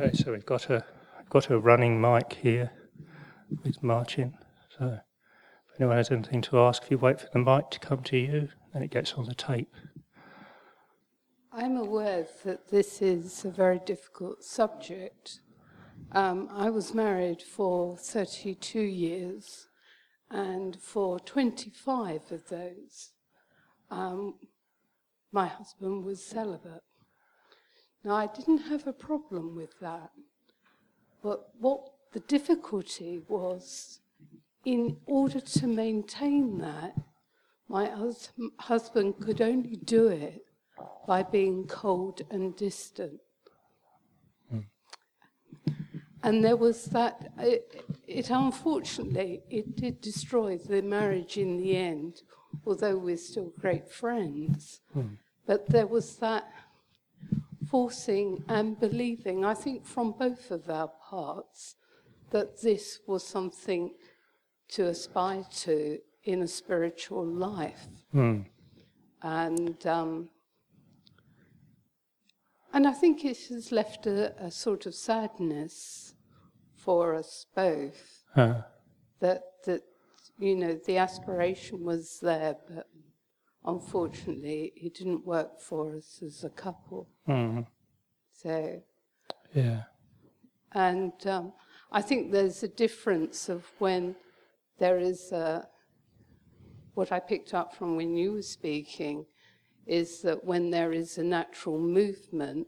Okay, so we've got a got a running mic here with Martin. So if anyone has anything to ask, if you wait for the mic to come to you, then it gets on the tape. I'm aware that this is a very difficult subject. Um, I was married for 32 years, and for 25 of those, um, my husband was celibate. Now, I didn't have a problem with that, but what the difficulty was, in order to maintain that, my hus- husband could only do it by being cold and distant. Hmm. And there was that, it, it unfortunately, it did destroy the marriage in the end, although we're still great friends. Hmm. But there was that forcing and believing, I think from both of our parts, that this was something to aspire to in a spiritual life. And um, and I think it has left a, a sort of sadness for us both. Uh, that that you know the aspiration was there, but unfortunately it didn't work for us as a couple. mm, So yeah. and um, I think there's a difference of when there is a, what I picked up from when you were speaking is that when there is a natural movement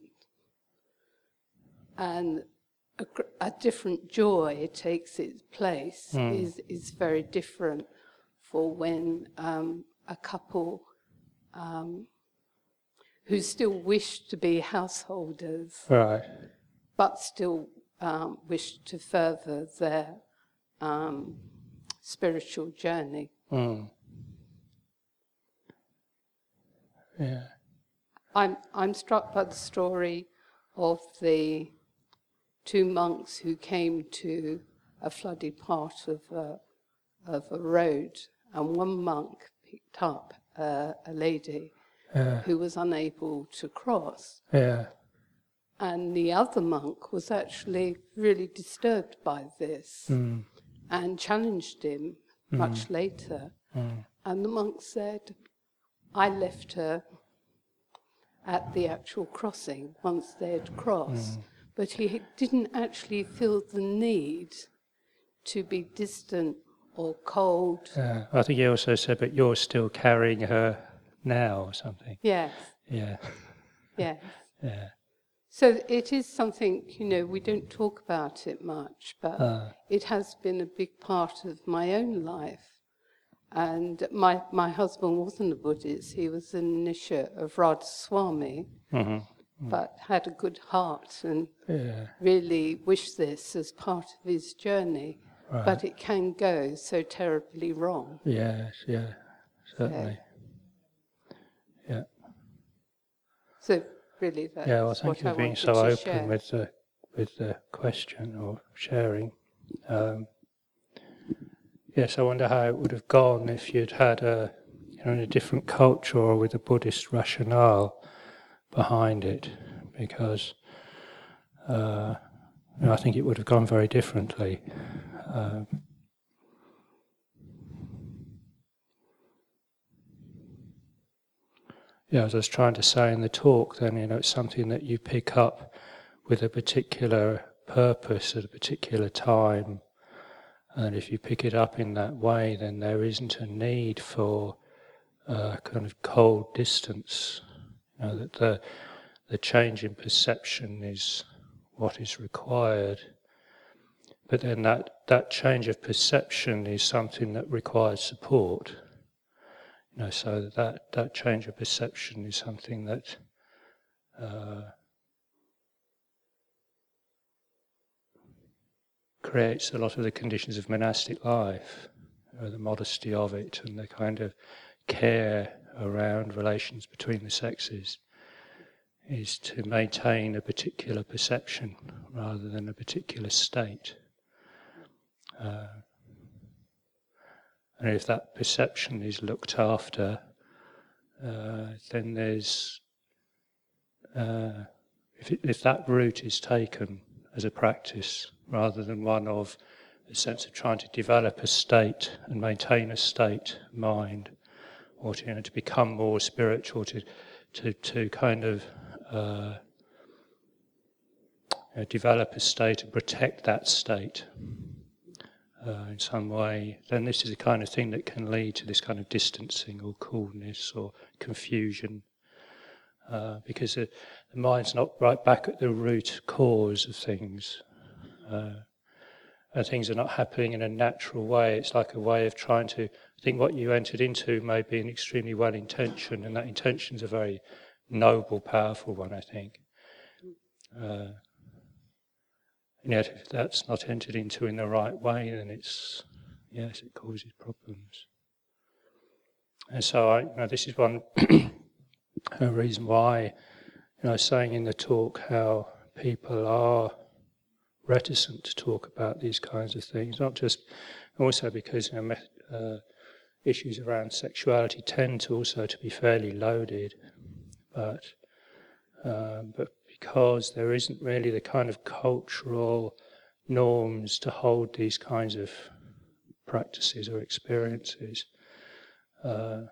and a, a different joy takes its place is, is very different for when um, a couple um, who still wish to be householders Right. but still um, wish to further their um, spiritual journey. Mm. Yeah. I'm, I'm struck by the story of the two monks who came to a flooded part of a, of a road, and one monk picked up uh, a lady Yeah. who was unable to cross. Yeah. And the other monk was actually really disturbed by this Mm. and challenged him much later. And the monk said, I left her at the actual crossing once they had crossed, but he didn't actually feel the need to be distant or cold. Yeah. I think he also said, but you're still carrying her now or something. Yes, Yeah. yes. Yeah. So it is something, you know, we don't talk about it much, but Uh, it has been a big part of my own life. And my, my husband wasn't a Buddhist, he was an initiate of Radha Swami, mhm. but had a good heart and Yeah. really wished this as part of his journey. But it can go so terribly wrong. Yes. Yeah. Certainly. Yeah. So really, that's Yeah, well, thank you for being so open share. with the with the question or sharing. Um, yes, I wonder how it would have gone if you'd had a you know in a different culture or with a Buddhist rationale behind it, because uh, you know, I think it would have gone very differently. Um, yeah, as I was trying to say in the talk, then you know it's something that you pick up with a particular purpose at a particular time, and if you pick it up in that way, then there isn't a need for uh, kind of cold distance. You know that the the change in perception is what is required. But then that, that change of perception is something that requires support. You know, so that, that change of perception is something that uh, creates a lot of the conditions of monastic life, you know, the modesty of it and the kind of care around relations between the sexes is to maintain a particular perception rather than a particular state. Uh, and if that perception is looked after, uh, then there's, uh, if, it, if that route is taken, as a practice rather than one of a sense of trying to develop a state and maintain a state mind or to, you know, to become more spiritual, to, to, to kind of uh, develop a state and protect that state uh, in some way, then this is the kind of thing that can lead to this kind of distancing or coolness or confusion. Uh, because the, the, mind's not right back at the root cause of things. Uh, and things are not happening in a natural way. It's like a way of trying to think what you entered into may be an extremely well intentioned, and that intention is a very noble, powerful one, I think. Uh, and yet, if that's not entered into in the right way, then it's, yes, it causes problems. And so, I, you know, this is one reason why, you know, saying in the talk how people are reticent to talk about these kinds of things, not just also because you know, uh, issues around sexuality tend to also to be fairly loaded, but um, but because there isn't really the kind of cultural norms to hold these kinds of practices or experiences. Uh,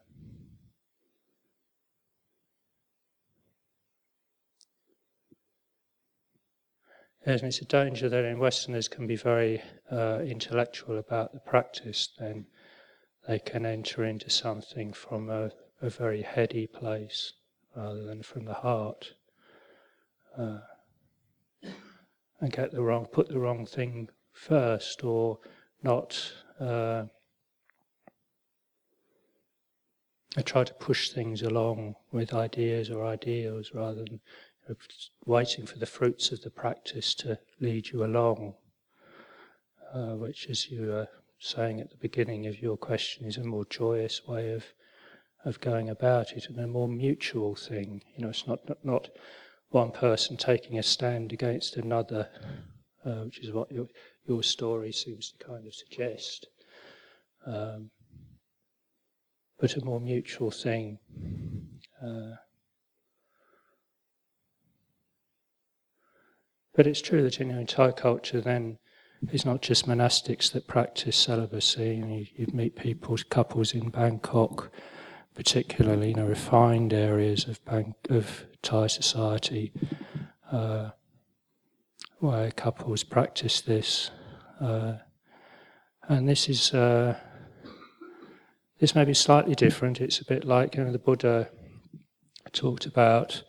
and it's a danger that in Westerners can be very uh, intellectual about the practice, then they can enter into something from a, a very heady place rather than from the heart. Uh, and get the wrong, put the wrong thing first, or not. Uh, I try to push things along with ideas or ideals rather than waiting for the fruits of the practice to lead you along, uh, which, as you were saying at the beginning of your question, is a more joyous way of of going about it and a more mutual thing. You know, it's not not, not one person taking a stand against another, uh, which is what your your story seems to kind of suggest. Um, but a more mutual thing. Uh, But it's true that in your entire culture, then it's not just monastics that practice celibacy. You, you meet people, couples in Bangkok, particularly you know refined areas of Bang, of Thai society, uh, where couples practice this. Uh, and this is uh, this may be slightly different. It's a bit like you know the Buddha talked about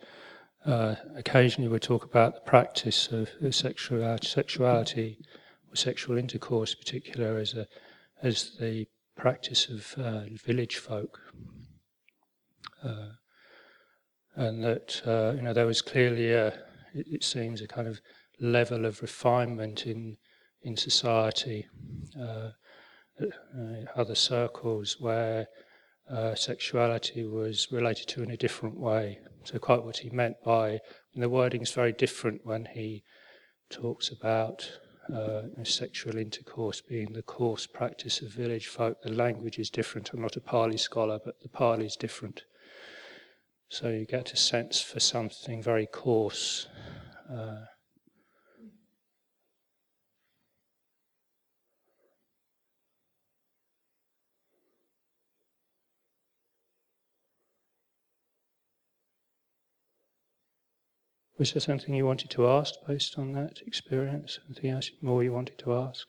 uh, occasionally we talk about the practice of, sexuality, sexuality or sexual intercourse, in particular, as a as the practice of uh, village folk, uh, and that uh, you know there was clearly a it, it, seems a kind of level of refinement in in society, uh, other circles where uh, sexuality was related to in a different way. So, quite what he meant by, and the wording is very different when he talks about uh, sexual intercourse being the coarse practice of village folk. The language is different. I'm not a Pali scholar, but the Pali is different. So, you get a sense for something very coarse. Uh, Was there something you wanted to ask based on that experience? Anything else more you wanted to ask?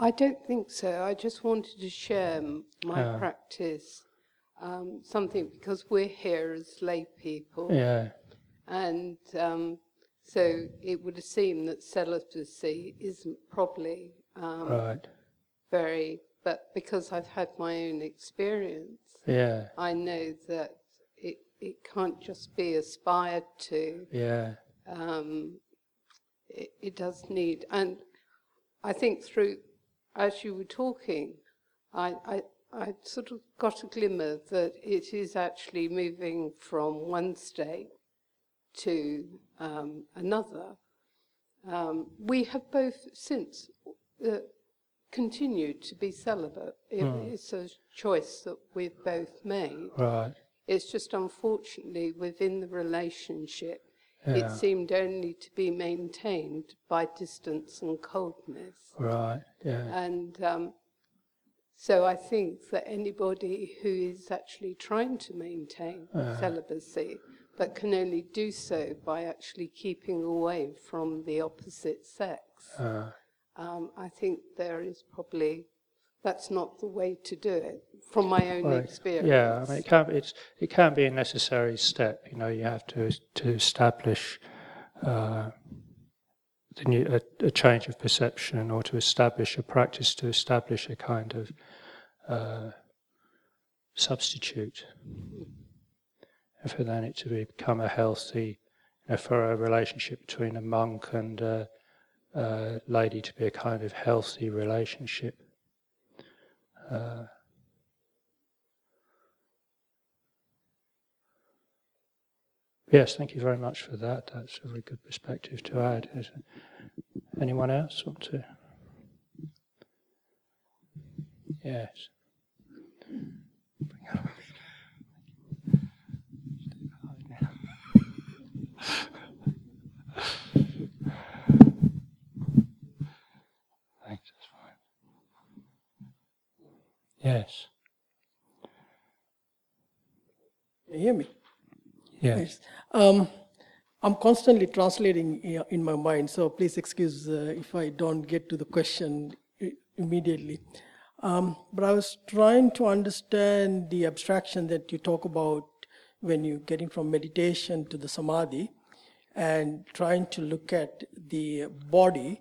I don't think so. I just wanted to share my ah. practice, um, something because we're here as lay people. Yeah. And um, so it would seem that celibacy isn't probably um, right. very but because I've had my own experience, yeah, I know that it it can't just be aspired to. Yeah, um, it, it does need, and I think through as you were talking, I, I I sort of got a glimmer that it is actually moving from one state to um, another. Um, we have both since. Uh, continued to be celibate. It, It's a choice that we've both made. Right. It's just unfortunately within the relationship, Yeah. it seemed only to be maintained by distance and coldness. Right. Yeah. And um, so I think that anybody who is actually trying to maintain celibacy, but can only do so by actually keeping away from the opposite sex, Uh, um, I think there is probably that's not the way to do it from my own Well, experience. Yeah, I mean, it can be, it's, it can be a necessary step. You know, you have to to establish uh, the new, a, a change of perception, or to establish a practice, to establish a kind of uh, substitute, and for then it to become a healthy, you know, for a relationship between a monk and a, a lady to be a kind of healthy relationship. Uh, Yes, thank you very much for that. That's a very good perspective to add. Anyone else want to? Yes. Thanks, that's fine. Yes. You hear me? Yes. Yes. Um, I'm constantly translating in my mind, so please excuse uh, if I don't get to the question immediately. Um, but I was trying to understand the abstraction that you talk about when you're getting from meditation to the samadhi and trying to look at the body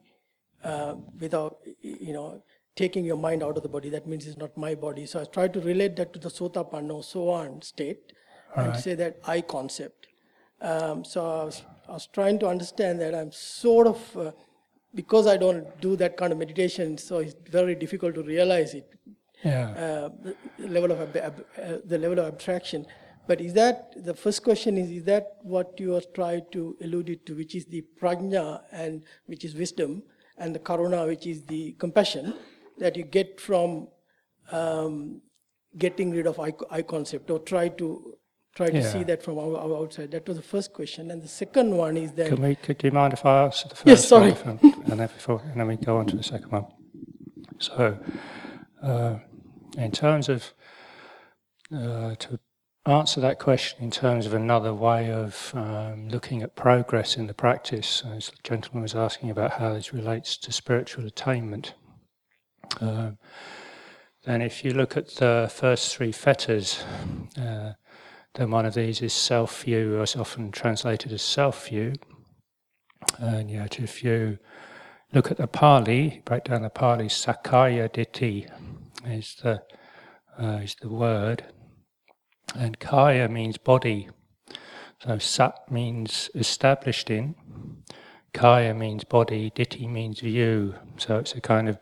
uh, without, you know, taking your mind out of the body. That means it's not my body. So I try to relate that to the sotapanno, so on state and say that I concept. Um, so I was, I was trying to understand that I'm sort of, uh, because I don't do that kind of meditation, so it's very difficult to realize it, Yeah. uh, the level of ab- ab- uh, the level of abstraction. But is that the first question? Is is that what you are trying to allude it to, which is the prajna and which is wisdom, and the karuna, which is the compassion that you get from um, getting rid of I, I concept, or try to try to Yeah. see that from our, our outside. That was the first question, and the second one is that Can we? Could, do you mind if I answer the first Yes, sorry. one, and then before, and then we go on to the second one. So, uh, in terms of uh, to answer that question in terms of another way of um, looking at progress in the practice, as the gentleman was asking about how this relates to spiritual attainment. Um, then, if you look at the first three fetters, uh, then one of these is self view, or it's often translated as self view. And yet, if you look at the Pali, break down the Pali, Sakkaya Ditthi is the, uh, is the word, and Kaya means body. So Sat means established in, Kaya means body, Ditthi means view. So it's a kind of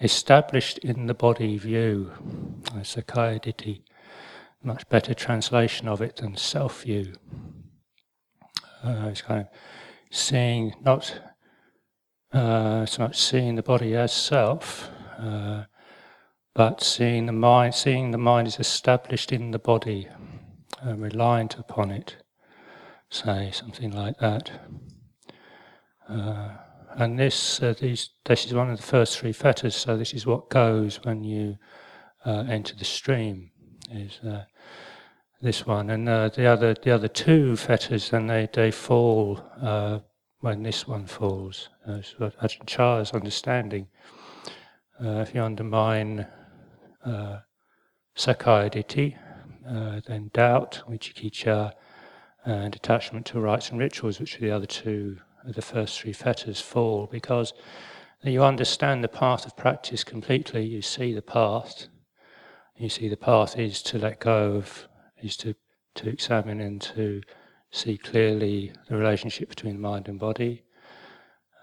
established in the body view. Uh, Sakkaya Ditthi much better translation of it than self view. Uh, it's kind of seeing, not uh, so much seeing the body as self, uh, but seeing the mind, seeing the mind is established in the body, uh, reliant upon it. Say something like that. And this, uh, these, this is one of the first three fetters. So this is what goes when you uh, enter the stream is uh, this one, and uh, the other the other two fetters, then they they fall uh, when this one falls. Uh, what Ajahn understanding. If you undermine uh, Sakkaya Ditthi, uh, then doubt, Vicikiccha, and attachment to rites and rituals, which are the other two, the first three fetters, fall because you understand the path of practice completely. You see the path, you see the path is to let go of, is to, to examine and to see clearly the relationship between mind and body.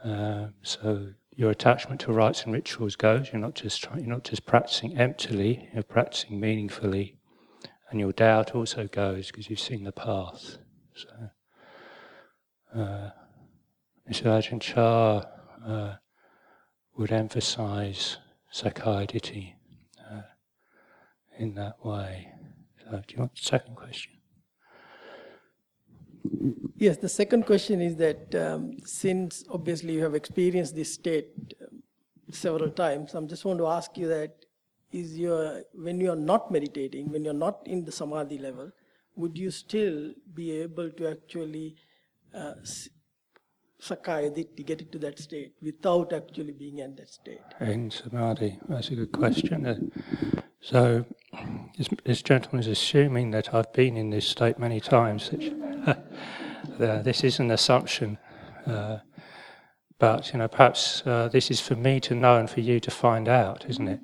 Um, so your attachment to rites and rituals goes. You're not just trying, you're not just practicing emptily. You're practicing meaningfully, and your doubt also goes because you've seen the path. So, uh, Mr. Ajahn Chah uh, would emphasize Ditthi uh, in that way. So, do you want the second question? Yes, the second question is that um, since obviously you have experienced this state um, several times, I'm just want to ask you that is your when you are not meditating, when you're not in the samadhi level, would you still be able to actually uh, sakkaya ditthi, get into that state without actually being in that state? In samadhi, that's a good question. Uh, so this, this, gentleman is assuming that I've been in this state many times. Uh, this is an assumption. Uh, but you know, perhaps uh, this is for me to know and for you to find out, isn't it?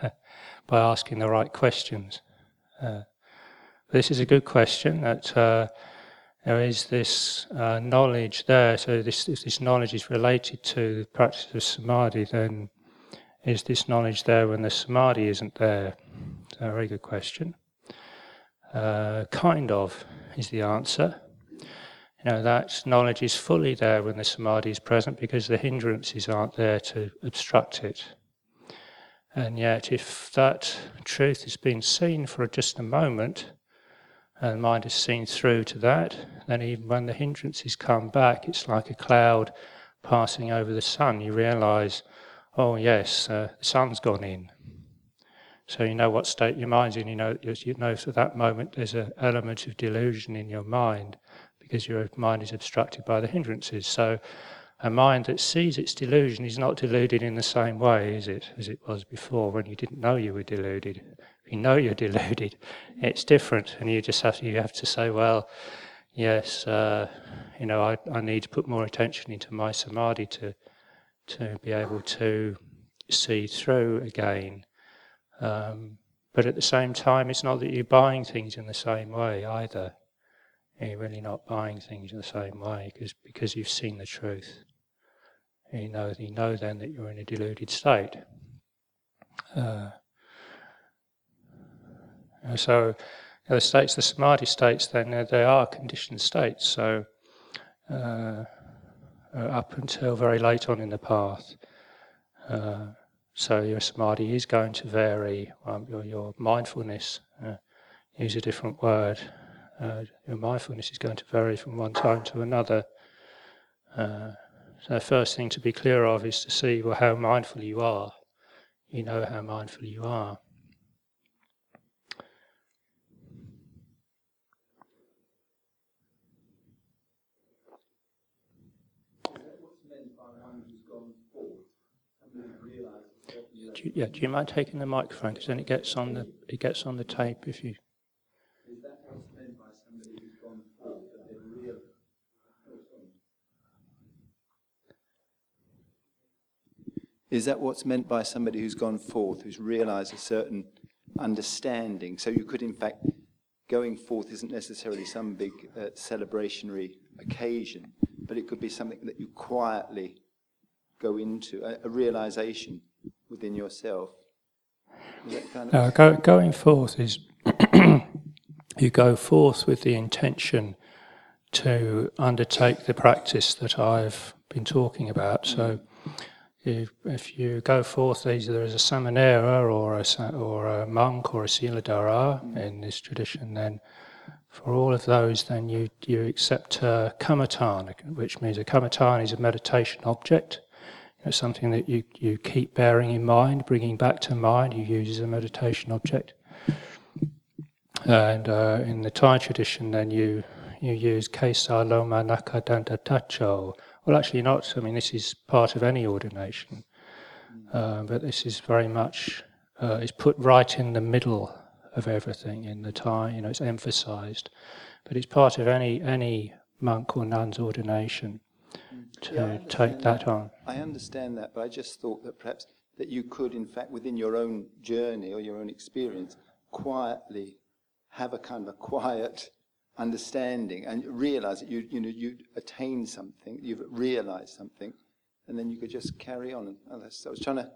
By asking the right questions. Uh, this is a good question. That uh, there is this uh, knowledge there. So this if this knowledge is related to the practice of samadhi, then is this knowledge there when the samadhi isn't there? It's a very good question. Uh, kind of is the answer. You know, that knowledge is fully there when the samadhi is present because the hindrances aren't there to obstruct it. And yet, if that truth has been seen for just a moment, and mind is seen through to that, then even when the hindrances come back, it's like a cloud passing over the sun. You realize, oh, yes, uh, the sun's gone in. So you know what state your mind's in. You know, you know, for that moment, there's an element of delusion in your mind because your mind is obstructed by the hindrances. So a mind that sees its delusion is not deluded in the same way, is it, as it was before when you didn't know you were deluded. You know you're deluded, it's different, and you just have to, you have to say, well, yes, uh, you know, I, I need to put more attention into my samadhi to to be able to see through again. Um, but at the same time, it's not that you're buying things in the same way either. You're really not buying things in the same way because because you've seen the truth. You know, you know then that you're in a deluded state. Uh, so the states, the samadhi states, then uh, they are conditioned states. So uh, up until very late on in the path. Uh, so your samadhi is going to vary. Um, your, your, mindfulness, uh, use a different word, uh, your mindfulness is going to vary from one time to another. Uh, so the first thing to be clear of is to see well, how mindful you are. You know how mindful you are. Do you, yeah, do you mind taking the microphone because then it gets on the it gets on the tape if you. Is that what's meant by somebody who's gone forth, who's realized a certain understanding? So you could, in fact, going forth isn't necessarily some big uh, celebrationary occasion, but it could be something that you quietly go into, a, a realization within yourself. Kind of uh, go, going forth is you go forth with the intention to undertake the practice that I've been talking about. So if, if you go forth either as a samanera or a, or a monk or a siladhara in this tradition, then for all of those, then you, you accept a kamatan, which means a kamatan is a meditation object. It's something that you, you keep bearing in mind, bringing back to mind, you use as a meditation object. And uh, in the Thai tradition, then you, you use Kesa Loma Naka Danta Tacho, well, actually, not. I mean, this is part of any ordination, uh, but this is very much uh, it's put right in the middle of everything in the Thai. You know, it's emphasized, but it's part of any any monk or nun's ordination to yeah, take that on. I understand that, but I just thought that perhaps that you could, in fact, within your own journey or your own experience, quietly have a kind of a quiet understanding and realize that you, you know, you attain something, you've realized something, and then you could just carry on. And I was trying to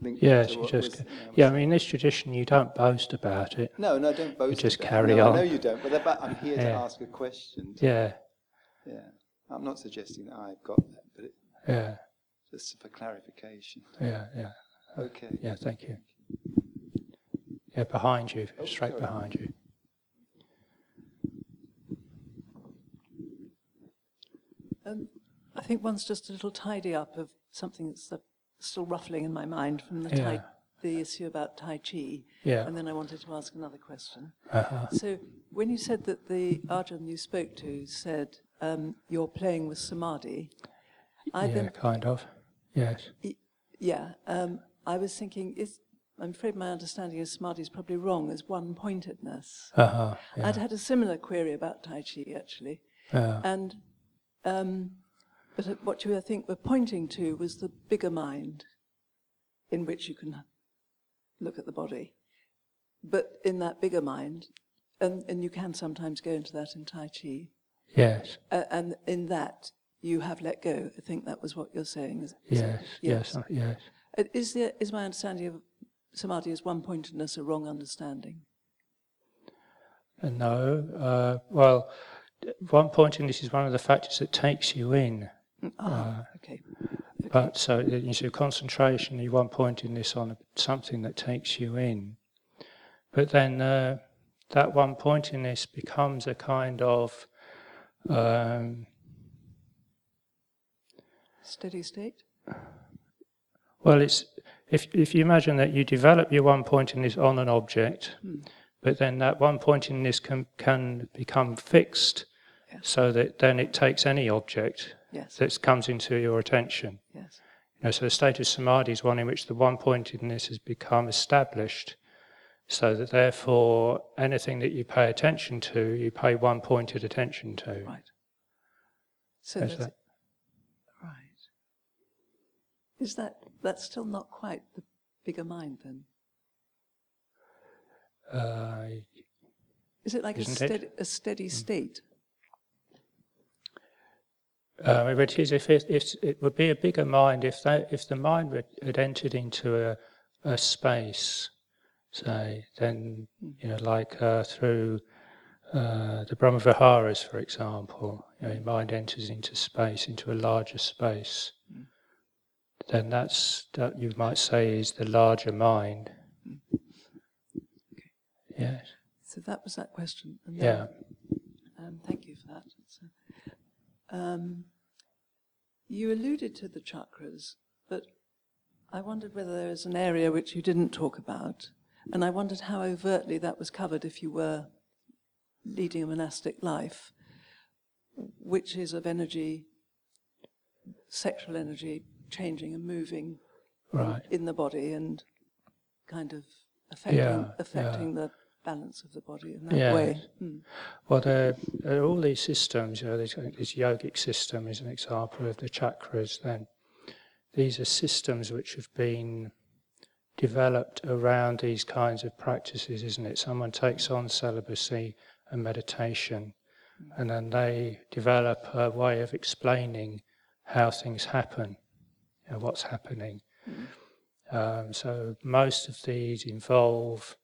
link yes, to just, was, you know, yeah, I mean, in this tradition, you don't boast about it. No, no, don't boast. You just about carry no, on. I know you don't, but I'm here yeah. to ask a question. Yeah. Yeah. I'm not suggesting that I've got that, but it, yeah, just for clarification. Yeah, yeah. Okay. Yeah, thank you. Yeah, behind you, Oh, straight sorry. behind you. Um, I think one's just a little tidy up of something that's uh, still ruffling in my mind from the, tai, Yeah. the issue about Tai Chi. Yeah. And then I wanted to ask another question. Uh-huh. So when you said that the Ajahn you spoke to said um, you're playing with samadhi, I Yeah, then kind of. Yes. Y- Yeah, um, I was thinking, is, I'm afraid my understanding of samadhi is probably wrong, as one pointedness. Uh-huh. Yeah. I'd had a similar query about Tai Chi, actually. yeah. And, um, but what you, I think, were pointing to was the bigger mind in which you can look at the body. But in that bigger mind, and, and you can sometimes go into that in Tai Chi, Yes. uh, and in that you have let go. I think that was what you're saying. Is, is it? Yes. Yes. uh, Yes. Uh, Is, there, is my understanding of samadhi as one pointedness a wrong understanding? Uh, No. Uh, well, one pointedness is one of the factors that takes you in. Ah, okay. But so you see, concentration, you one pointedness on something that takes you in. But then uh, that one pointedness becomes a kind of um, Steady state? well, it's if if you imagine that you develop your one pointedness on an object, hmm. but then that one pointedness can can become fixed, so that then it takes any object Yes, that comes into your attention. yes. You know, so the state of samadhi is one in which the one pointedness has become established, so that therefore anything that you pay attention to, you pay one pointed attention to. Right. So that's that-. Is that that's still not quite the bigger mind then? Uh, Is it like a Isn't it? steady, a steady state? uh, it is if it, if it would be a bigger mind if that if the mind had, had entered into a, a space, say, then you know, like uh, through uh, the Brahmaviharas, for example, you know, your mind enters into space, into a larger space. Then that's that you might say is the larger mind. Yes. So that was that question. And Yeah. Um, thank you for that. So, um, you alluded to the chakras, but I wondered whether there is an area which you didn't talk about, and I wondered how overtly that was covered if you were leading a monastic life, which is of energy, sexual energy, changing and moving Right. in the body and kind of affecting Yeah, affecting the balance of the body in that Yes. way. Well, there, there are all these systems, you know, this, uh, this yogic system is an example of the chakras, then these are systems which have been developed around these kinds of practices, isn't it? Someone takes on celibacy and meditation, mm. and then they develop a way of explaining how things happen, you know, what's happening. Um, so most of these involve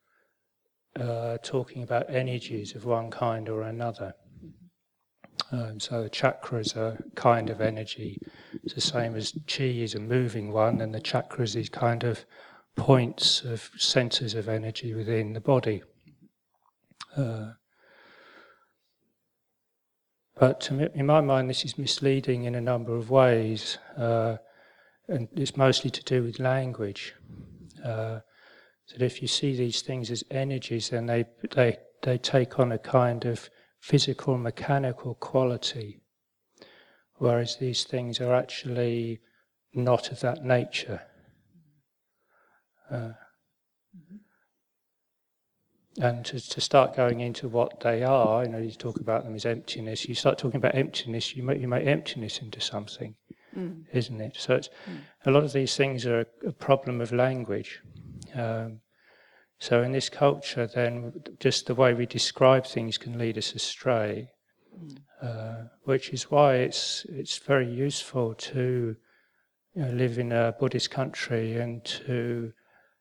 uh, talking about energies of one kind or another. Um, so the chakras are a kind of energy. It's the same as chi is a moving one, and the chakras is kind of points of centers of energy within the body. Uh, but to me, in my mind, this is misleading in a number of ways, uh, and it's mostly to do with language. Uh, that if you see these things as energies, then they, they, they take on a kind of physical, mechanical quality, whereas these things are actually not of that nature. Uh, and to, to start going into what they are, you know, you talk about them as emptiness. You start talking about emptiness, you make, you make emptiness into something, isn't it? So it's, a lot of these things are a, a problem of language. Um, so in this culture, then just the way we describe things can lead us astray, uh, which is why it's it's very useful to you know, live in a Buddhist country and to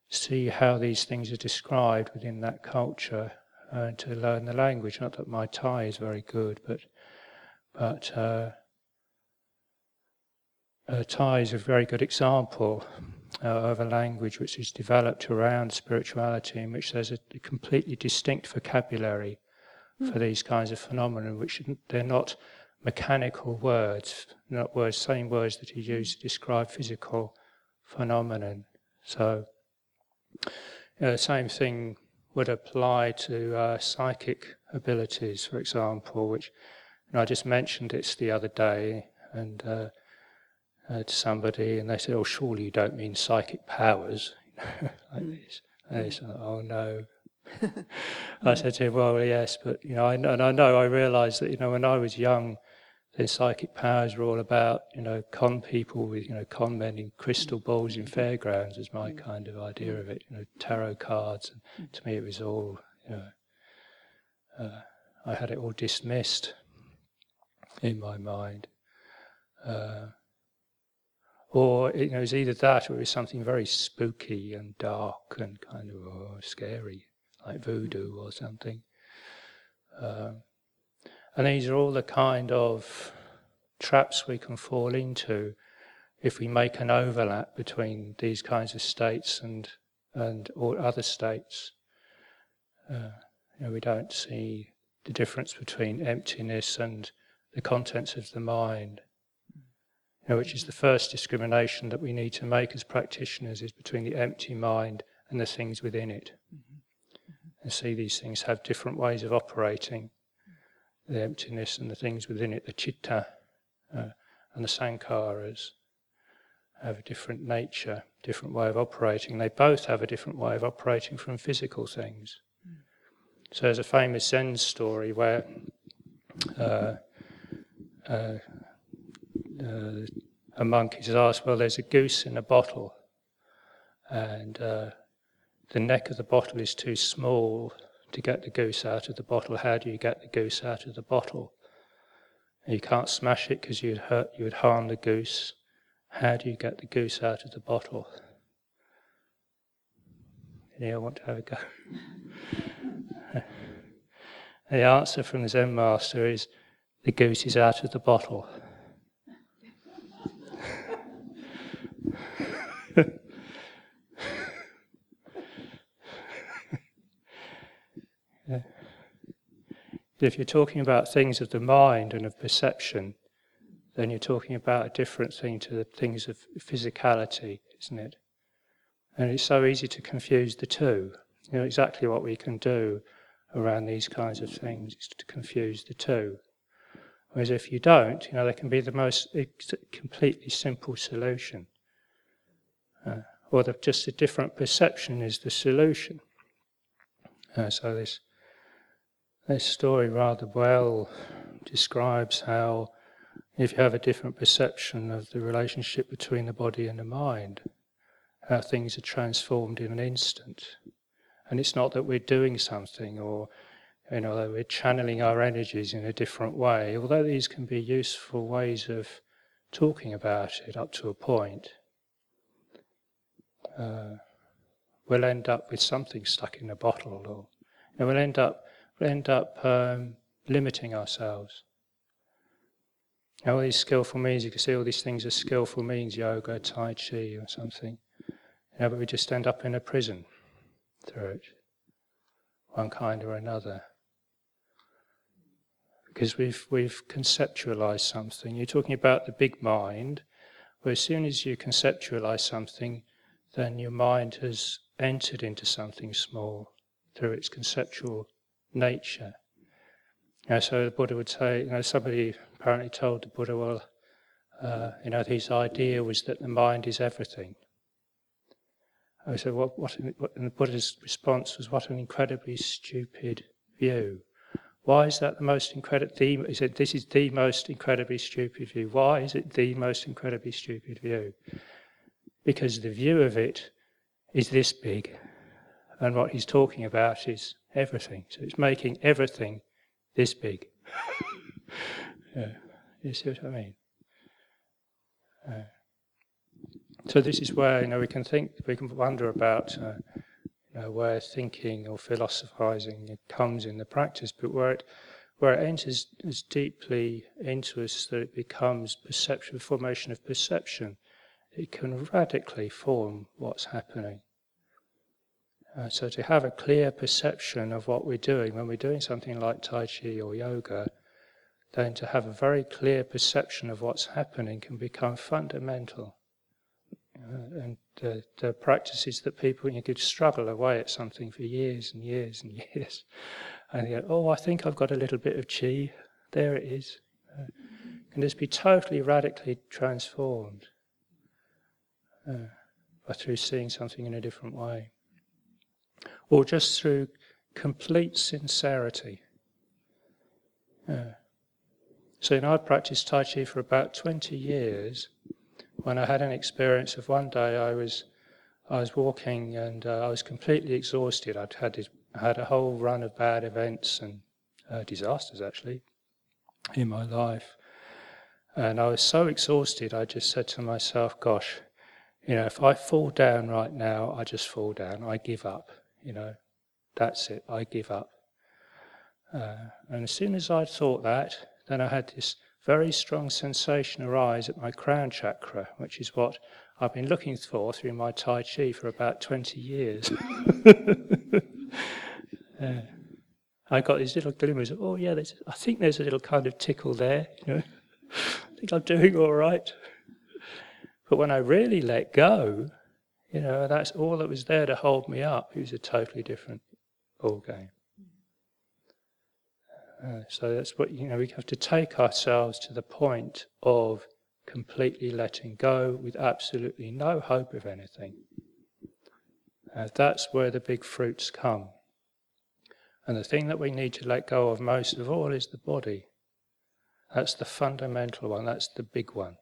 see how these things are described within that culture and to learn the language. Not that my Thai is very good, but but uh, uh, Thai is a very good example uh, of a language which is developed around spirituality, in which there's a, a completely distinct vocabulary mm. for these kinds of phenomena, which they're not mechanical words, not words, same words that he used to describe physical phenomenon. So, you know, the same thing would apply to uh, psychic abilities, for example, which you know, I just mentioned it the other day, and uh, uh, to somebody, and they said, "Oh, surely you don't mean psychic powers?" like mm. this. And they said, "Oh no." I said to him, "Well, yes, but you know, I, and I know I realised that you know when I was young, then psychic powers were all about you know con people with you know con men in crystal balls in fairgrounds was my kind of idea of it. You know, tarot cards, and to me it was all you know. Uh, I had it all dismissed in my mind." Uh, or you know, it was either that or it was something very spooky and dark and kind of oh, scary, like voodoo or something. Uh, and these are all the kind of traps we can fall into if we make an overlap between these kinds of states and and or other states. Uh, you know, we don't see the difference between emptiness and the contents of the mind know, which is the first discrimination that we need to make as practitioners, is between the empty mind and the things within it. Mm-hmm. And see these things have different ways of operating. The emptiness and the things within it, the chitta uh, and the sankharas, have a different nature, different way of operating. They both have a different way of operating from physical things. Mm. So there's a famous Zen story where uh, uh, uh, a monkey has asked, well, there's a goose in a bottle, and uh, the neck of the bottle is too small to get the goose out of the bottle. How do you get the goose out of the bottle? You can't smash it because you'd hurt, you would harm the goose. How do you get the goose out of the bottle? I want to have a go? the answer from the Zen master is the goose is out of the bottle. If you're talking about things of the mind and of perception, then you're talking about a different thing to the things of physicality, isn't it? And it's so easy to confuse the two. You know exactly what we can do around these kinds of things is to confuse the two. Whereas if you don't, you know, there can be the most completely simple solution. Uh, or just a different perception is the solution. Uh, so this this story rather well describes how if you have a different perception of the relationship between the body and the mind, how things are transformed in an instant. And it's not that we're doing something or you know that we're channeling our energies in a different way, although these can be useful ways of talking about it up to a point. Uh, we'll end up with something stuck in a bottle, or you know, we'll end up we'll end up um, limiting ourselves. All these skillful means, you can see all these things are skillful means, yoga, tai chi, or something. You know, but we just end up in a prison through it, one kind or another. Because we've, we've conceptualized something. You're talking about the big mind, where as soon as you conceptualize something, then your mind has entered into something small through its conceptual nature. You know, so the Buddha would say, you know, somebody apparently told the Buddha, well, uh, you know, his idea was that the mind is everything. I said, what, what, what, and the Buddha's response was, what an incredibly stupid view. Why is that the most incredible? He said, this is the most incredibly stupid view. Why is it the most incredibly stupid view? Because the view of it is this big, and what he's talking about is everything. So it's making everything this big. yeah. You see what I mean? Uh, so this is where you know we can think, we can wonder about uh, you know, where thinking or philosophizing comes in the practice, but where it where it enters as deeply into us that it becomes perception, formation of perception, it can radically form what's happening. Uh, so to have a clear perception of what we're doing when we're doing something like Tai Chi or yoga, then to have a very clear perception of what's happening can become fundamental. Uh, and the, the practices that people you could struggle away at something for years and years and years, and you go, oh, I think I've got a little bit of chi. There it is. Uh, can just be totally radically transformed uh, through seeing something in a different way, or just through complete sincerity. Uh, so, you know, I practiced Tai Chi for about 20 years when I had an experience of one day I was, I was walking and uh, I was completely exhausted. I'd had, this, had a whole run of bad events and uh, disasters actually in my life. And I was so exhausted, I just said to myself, gosh, you know, if I fall down right now, I just fall down. I give up, you know, that's it, I give up. Uh, and as soon as I thought that, then I had this very strong sensation arise at my crown chakra, which is what I've been looking for through my Tai Chi for about 20 years. uh, I got these little glimmers of, oh, yeah, I think there's a little kind of tickle there, you know. I think I'm doing all right. But when I really let go, you know, that's all that was there to hold me up. It was a totally different ball game. Uh, so that's what, you know, we have to take ourselves to the point of completely letting go with absolutely no hope of anything. Uh, that's where the big fruits come. And the thing that we need to let go of most of all is the body. That's the fundamental one, that's the big one.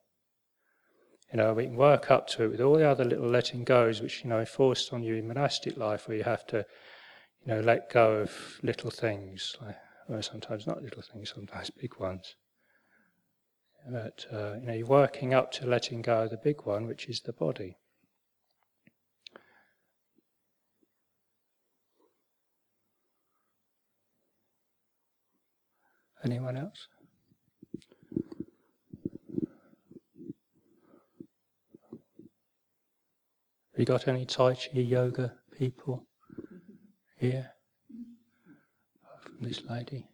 You know, we can work up to it with all the other little letting goes, which, you know, are forced on you in monastic life, where you have to, you know, let go of little things, well, sometimes not little things, sometimes big ones. But uh, you know, you're working up to letting go of the big one, which is the body. Anyone else? Have you got any Tai Chi yoga people here? From this lady.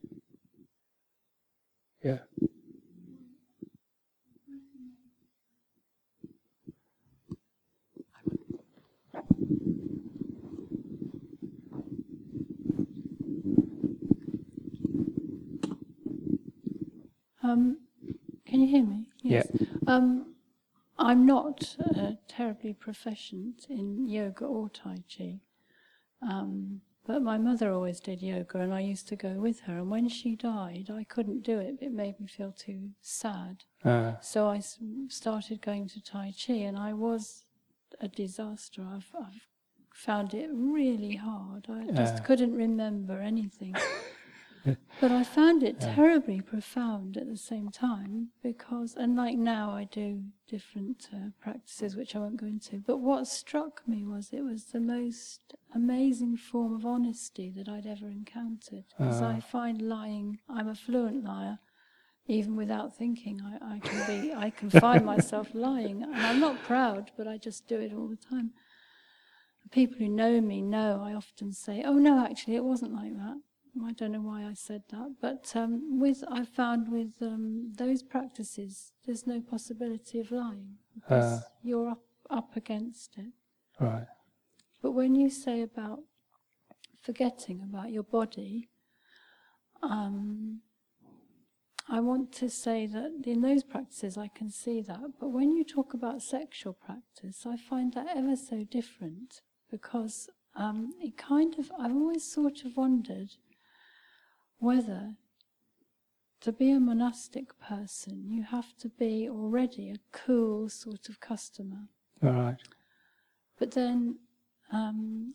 Yeah. Um, can you hear me? Yes. Yeah. Um, I'm not uh, terribly proficient in yoga or Tai Chi. Um, but my mother always did yoga, and I used to go with her. And when she died, I couldn't do it. It made me feel too sad. Uh. So I started going to Tai Chi, and I was a disaster. I've, I've found it really hard. I just uh. couldn't remember anything. but I found it terribly profound at the same time because, and like now, I do different uh, practices which I won't go into. But what struck me was it was the most amazing form of honesty that I'd ever encountered. Because uh. I find lying, I'm a fluent liar. Even without thinking, I, I can be, I can find myself lying, and I'm not proud, but I just do it all the time. People who know me know I often say, "Oh no, actually, it wasn't like that." I don't know why I said that, but um, with I found with um, those practices, there's no possibility of lying because uh, you're up, up against it. Right. But when you say about forgetting about your body, um, I want to say that in those practices I can see that. But when you talk about sexual practice, I find that ever so different because um, it kind of, I've always sort of wondered whether to be a monastic person, you have to be already a cool sort of customer. All right. But then, um,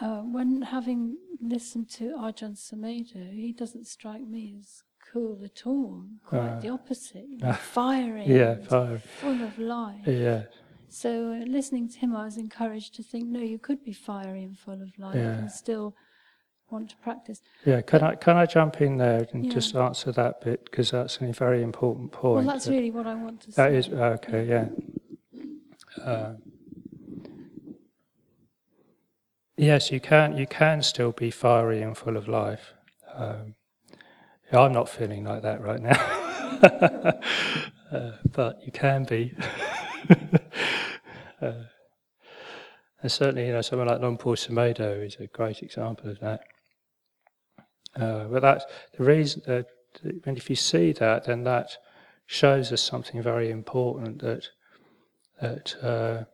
uh, when having listened to Ajahn Sumedho, he doesn't strike me as cool at all. Quite uh, the opposite. You know, fiery. Yeah, fiery. Full of life. Yeah. So uh, listening to him, I was encouraged to think, no, you could be fiery and full of life yeah. and still want to practice. Yeah, can I can I jump in there and yeah. just answer that bit because that's a very important point. Well, that's that, really what I want to that say. That is okay. Yeah. Uh, yes, you can. You can still be fiery and full of life. Um, I'm not feeling like that right now, uh, but you can be. uh, and certainly, you know, someone like Luang Por Sumedho is a great example of that. Uh, but that's the reason that, and if you see that, then that shows us something very important that that uh,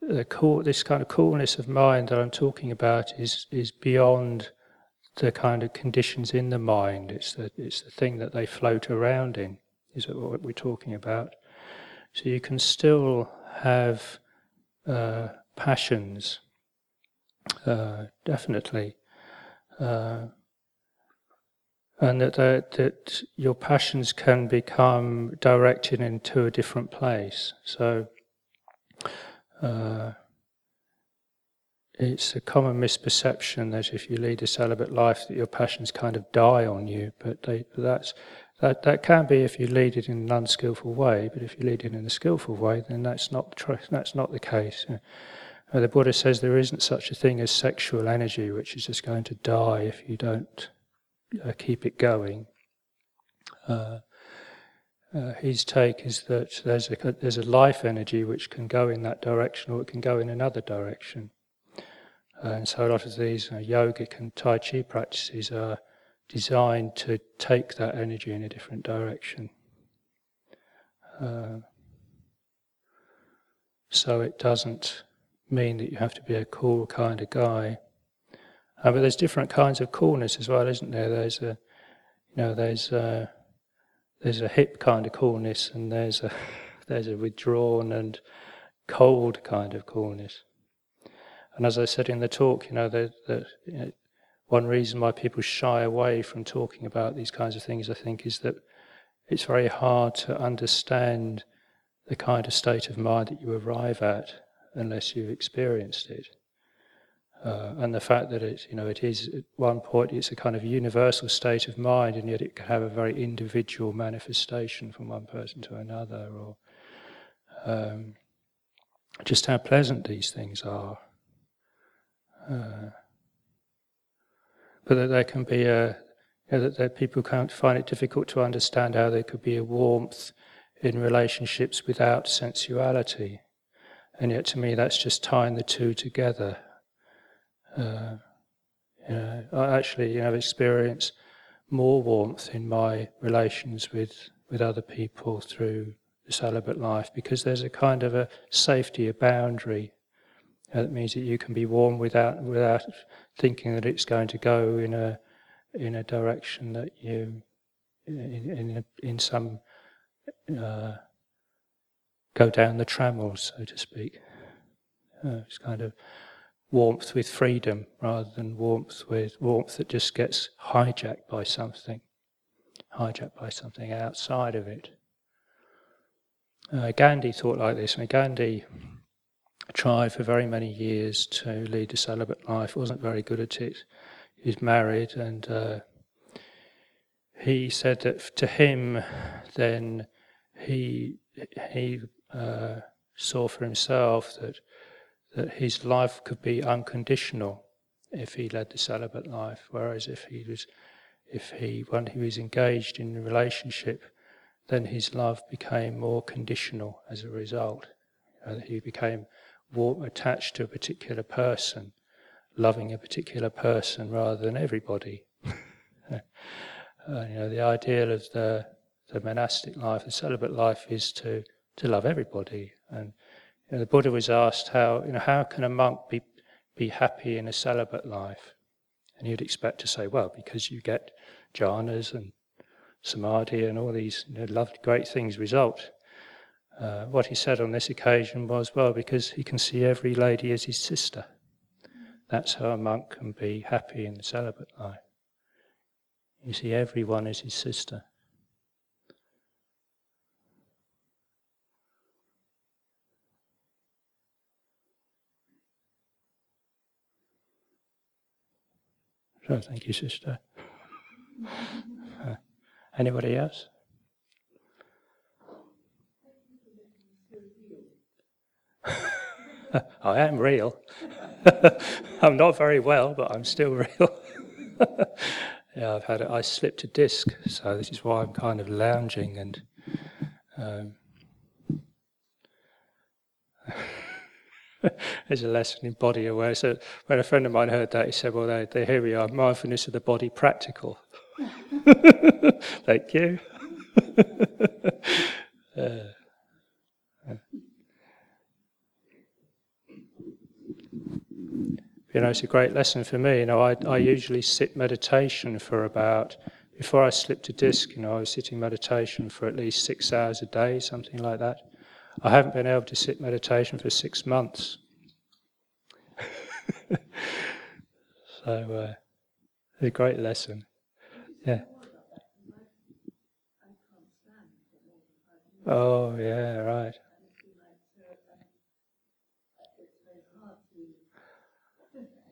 the cool, this kind of coolness of mind that I'm talking about is is beyond the kind of conditions in the mind. It's the it's the thing that they float around in. Is what we're talking about. So you can still have uh, passions, uh, definitely, uh, and that, that, that your passions can become directed into a different place. So uh, it's a common misperception that if you lead a celibate life, that your passions kind of die on you. But they, that's that, that can be if you lead it in an unskillful way, but if you lead it in a skillful way, then that's not tr- that's not the case. Uh, the Buddha says there isn't such a thing as sexual energy, which is just going to die if you don't uh, keep it going. Uh, uh his take is that there's a there's a life energy which can go in that direction, or it can go in another direction. And so a lot of these uh, yogic and Tai Chi practices are designed to take that energy in a different direction. So it doesn't mean that you have to be a cool kind of guy. Uh, but there's different kinds of coolness as well, isn't there? There's a, you know, there's a, there's a hip kind of coolness, and there's a, there's a withdrawn and cold kind of coolness. And as I said in the talk, you know, the, you know, one reason why people shy away from talking about these kinds of things, I think, is that it's very hard to understand the kind of state of mind that you arrive at unless you've experienced it. Uh, and the fact that it, you know, it is at one point it's a kind of universal state of mind, and yet it can have a very individual manifestation from one person to another, or um, just how pleasant these things are. Uh, but that there can be a, you know, that, that people can't find it difficult to understand how there could be a warmth in relationships without sensuality. And yet, to me, that's just tying the two together. Uh, you know, I actually, you know, have experienced more warmth in my relations with, with other people through the celibate life because there's a kind of a safety, a boundary that means that you can be warm without without thinking that it's going to go in a in a direction that you in in, in some uh, go down the trammels, so to speak. Uh, it's kind of warmth with freedom rather than warmth with warmth that just gets hijacked by something, hijacked by something outside of it. Uh, Gandhi thought like this. I mean, Gandhi tried for very many years to lead a celibate life, wasn't very good at it. He was married, and uh, he said that to him, then he he uh, saw for himself that that his life could be unconditional if he led the celibate life, whereas if he was if he when he was engaged in a relationship, then his love became more conditional as a result. Uh, he became attached to a particular person, loving a particular person rather than everybody. uh, you know, the ideal of the, the monastic life, the celibate life, is to, to love everybody. And you know, the Buddha was asked how, you know, how can a monk be, be happy in a celibate life? And you'd expect to say, well, because you get jhanas and samadhi and all these you know, loved great things result. Uh, what he said on this occasion was, well, because he can see every lady as his sister. That's how a monk can be happy in the celibate life. You see everyone as his sister. So thank you, sister. Uh, anybody else? I am real. I'm not very well, but I'm still real. yeah, I've had a, I slipped a disc, so this is why I'm kind of lounging and. Um, there's a lesson in body awareness. So when a friend of mine heard that, he said, "Well, they, they, here we are, mindfulness of the body, practical." Thank you. uh, you know, it's a great lesson for me. You know, I, I usually sit meditation for about, before I slipped a disc, you know, I was sitting meditation for at least six hours a day, something like that. I haven't been able to sit meditation for six months. so, uh, a great lesson. Yeah. Oh, yeah, right.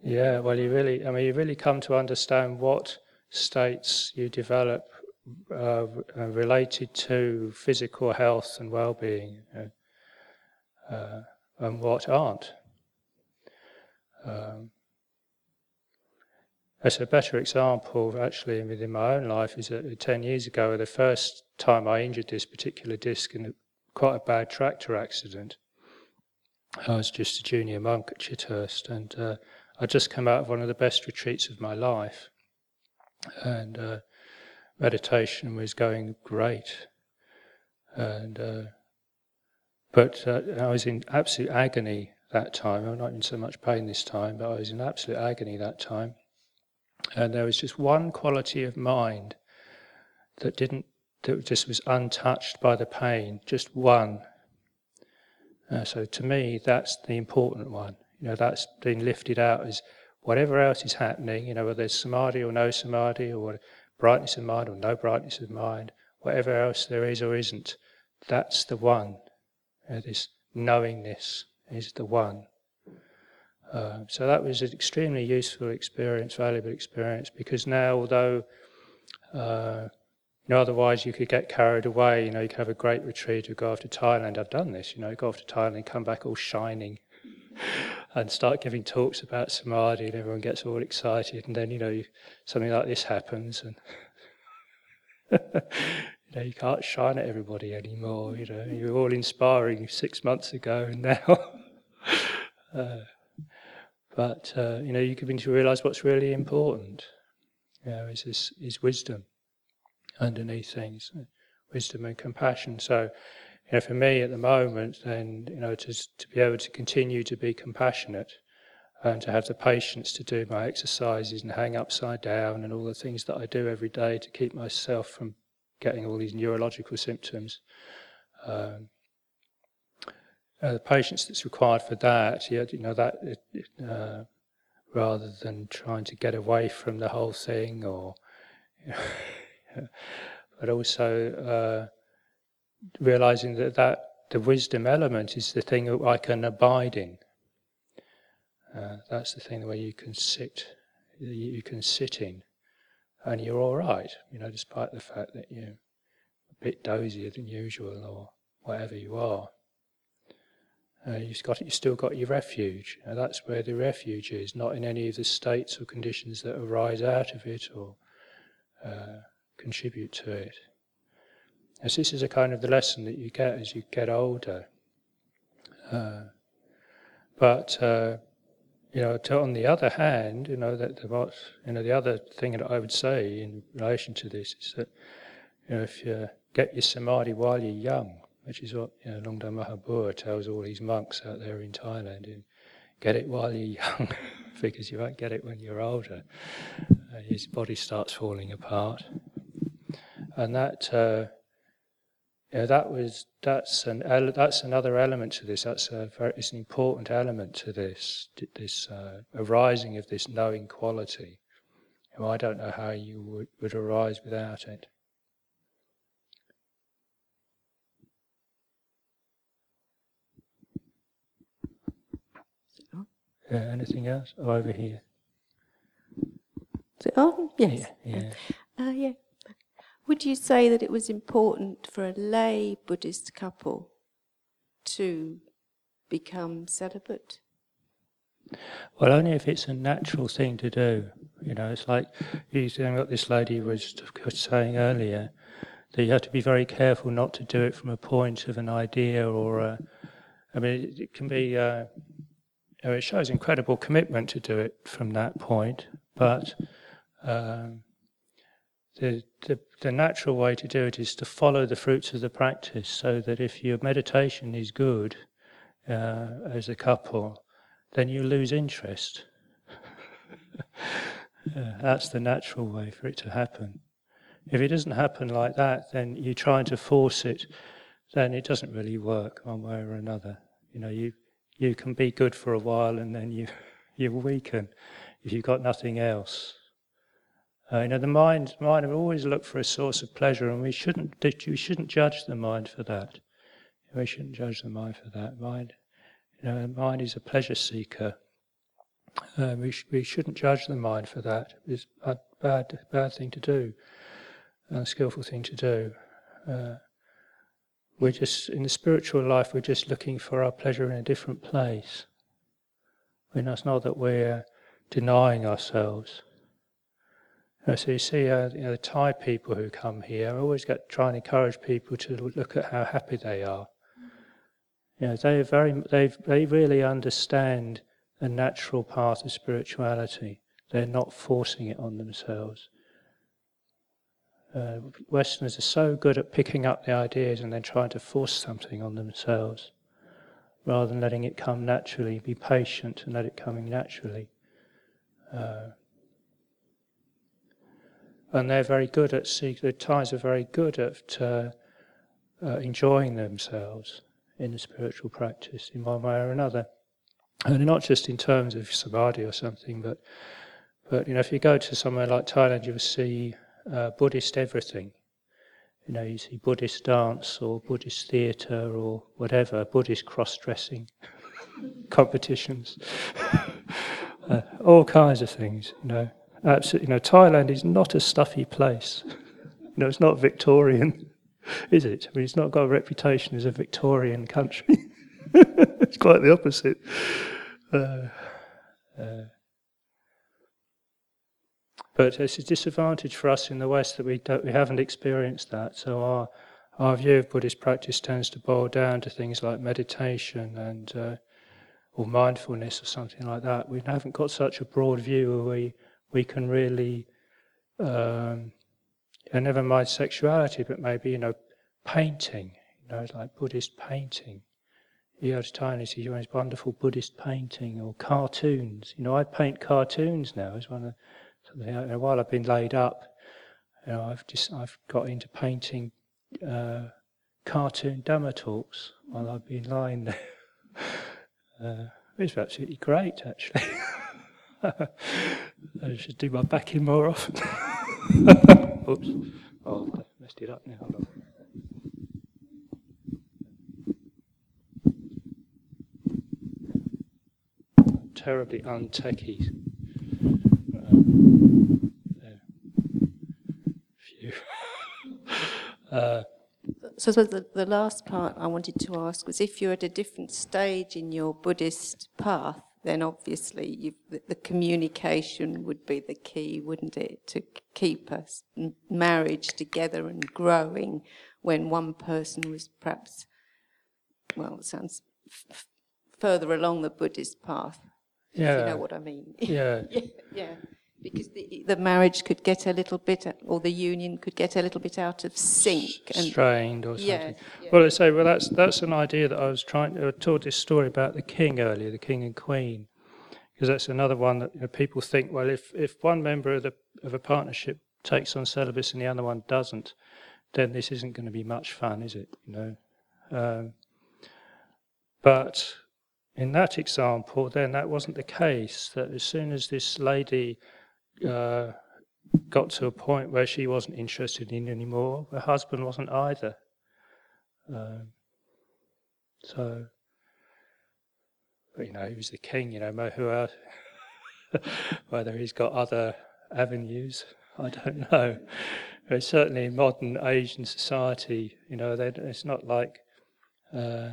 Yeah, well, you really, I mean, you really come to understand what states you develop uh, related to physical health and well-being, uh, uh, and what aren't. Um, as a better example, actually, within my own life, is that 10 years ago, the first time I injured this particular disc in quite a bad tractor accident. I was just a junior monk at Chithurst, and uh, I'd just come out of one of the best retreats of my life. And uh, meditation was going great. And uh, but uh, I was in absolute agony that time. I'm not in so much pain this time, but I was in absolute agony that time. And there was just one quality of mind that didn't, that just was untouched by the pain, just one. Uh, so to me, that's the important one. You know, that's been lifted out as whatever else is happening, you know, whether there's samadhi or no samadhi, or brightness of mind or no brightness of mind, whatever else there is or isn't, that's the one. Know, this knowingness is the one. Uh, so that was an extremely useful experience, valuable experience, because now, although uh, you know, otherwise you could get carried away. You know, you could have a great retreat or go off to Thailand. I've done this. You know, go off to Thailand, come back all shining, and start giving talks about samadhi, and everyone gets all excited. And then, you know, something like this happens, and you know, you can't shine at everybody anymore. You know, you were all inspiring six months ago, and now. uh, but uh, you know, you begin to realise what's really important. You know, is this is wisdom underneath things, wisdom and compassion. So, you know, for me at the moment, then you know, to to be able to continue to be compassionate and to have the patience to do my exercises and hang upside down and all the things that I do every day to keep myself from getting all these neurological symptoms. Um, uh, the patience that's required for that, you know, that uh, rather than trying to get away from the whole thing, or, you know, but also uh, realizing that that the wisdom element is the thing that I can abide in. Uh, that's the thing where you can sit, you can sit in, and you're all right, you know, despite the fact that you're a bit dozier than usual or whatever you are. Uh, you've got you've still got your refuge. that's where the refuge is, not in any of the states or conditions that arise out of it or uh, contribute to it. As this is a kind of the lesson that you get as you get older. Uh, but uh, you know, to, on the other hand, you know that the what you know the other thing that I would say in relation to this is that you know if you get your samadhi while you're young, which is what you know, Luang Ta Maha Bua tells all these monks out there in Thailand. And get it while you're young, because you won't get it when you're older. Uh, his body starts falling apart, and that. Uh, yeah, that was that's an that's another element to this. That's a very, it's an important element to this this uh, arising of this knowing quality. You know, I don't know how you would, would arise without it. Uh, anything else? Oh, over here. on? Yes. Yeah. Uh, yeah. Would you say that it was important for a lay Buddhist couple to become celibate? Well, only if it's a natural thing to do. You know, it's like you saying what this lady was saying earlier, that you have to be very careful not to do it from a point of an idea or a, I mean, it can be, uh, you know, it shows incredible commitment to do it from that point, but um, the, the, the natural way to do it is to follow the fruits of the practice so that if your meditation is good uh, as a couple, then you lose interest. uh, that's the natural way for it to happen. If it doesn't happen like that, then you're trying to force it, then it doesn't really work one way or another. You know, you you can be good for a while and then you you weaken if you've got nothing else. Uh, you know, the mind mind will always look for a source of pleasure, and we shouldn't we shouldn't judge the mind for that. We shouldn't judge the mind for that. Mind, you know, mind is a pleasure seeker. Uh, we sh- we shouldn't judge the mind for that. It's a bad bad thing to do unskillful thing to do. Uh, we're just, in the spiritual life, we're just looking for our pleasure in a different place. We know it's not that we're denying ourselves. Uh, so you see, uh, you know, the Thai people who come here, I always get, try and encourage people to look at how happy they are. You know, they very, they they really understand the natural path of spirituality. They're not forcing it on themselves. Uh, Westerners are so good at picking up the ideas and then trying to force something on themselves rather than letting it come naturally. Be patient and let it come naturally. Uh, and they're very good at seeing, the Thais are very good at uh, uh, enjoying themselves in the spiritual practice in one way or another. And not just in terms of samadhi or something, but, but you know, if you go to somewhere like Thailand, you'll see uh, Buddhist everything. You know, you see Buddhist dance or Buddhist theatre or whatever, Buddhist cross dressing competitions, uh, all kinds of things, you know. Absolutely, you know, Thailand is not a stuffy place. you know, it's not Victorian, is it? I mean, it's not got a reputation as a Victorian country. it's quite the opposite. Uh, uh, but it's a disadvantage for us in the West that we don't, we haven't experienced that. So our our view of Buddhist practice tends to boil down to things like meditation and uh, or mindfulness or something like that. We haven't got such a broad view where we we can really, um, never mind sexuality, but maybe you know painting. You know, like Buddhist painting. You go to Thailand, you see wonderful Buddhist painting or cartoons. You know, I paint cartoons now as one of while I've been laid up, you know, I've just I've got into painting uh, cartoon Dhamma talks while I've been lying there. Uh, it's absolutely great, actually. I should do my backing more often. Oops. Oh, I messed it up now. Hold on. Terribly untechy. Uh, so, so the, the last part I wanted to ask was if you're at a different stage in your Buddhist path, then obviously the, the, communication would be the key, wouldn't it, to keep us marriage together and growing when one person was perhaps, well, it sounds f- further along the Buddhist path. Yeah. If you know what I mean. Yeah. yeah. yeah because the, the marriage could get a little bit, or the union could get a little bit out of sync and strained or something. Yeah, yeah. Well, I say, well, that's that's an idea that I was trying. To. I told this story about the king earlier, the king and queen, because that's another one that you know, people think. Well, if if one member of the of a partnership takes on celibacy and the other one doesn't, then this isn't going to be much fun, is it? You know, um, but in that example, then that wasn't the case. That as soon as this lady uh, got to a point where she wasn't interested in anymore. Her husband wasn't either. Um, so, but, you know, he was the king. You know, who else? Whether he's got other avenues, I don't know. But certainly in modern Asian society, you know, it's not like. Uh,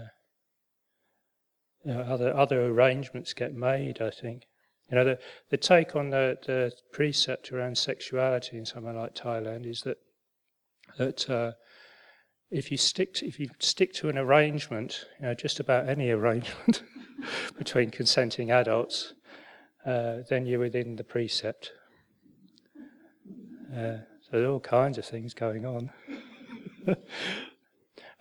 you know, other other arrangements get made. I think you know the the take on the the precept around sexuality in somewhere like Thailand is that that uh, if you stick to, if you stick to an arrangement, you know, just about any arrangement between consenting adults, uh, then you're within the precept. Uh, so there are all kinds of things going on.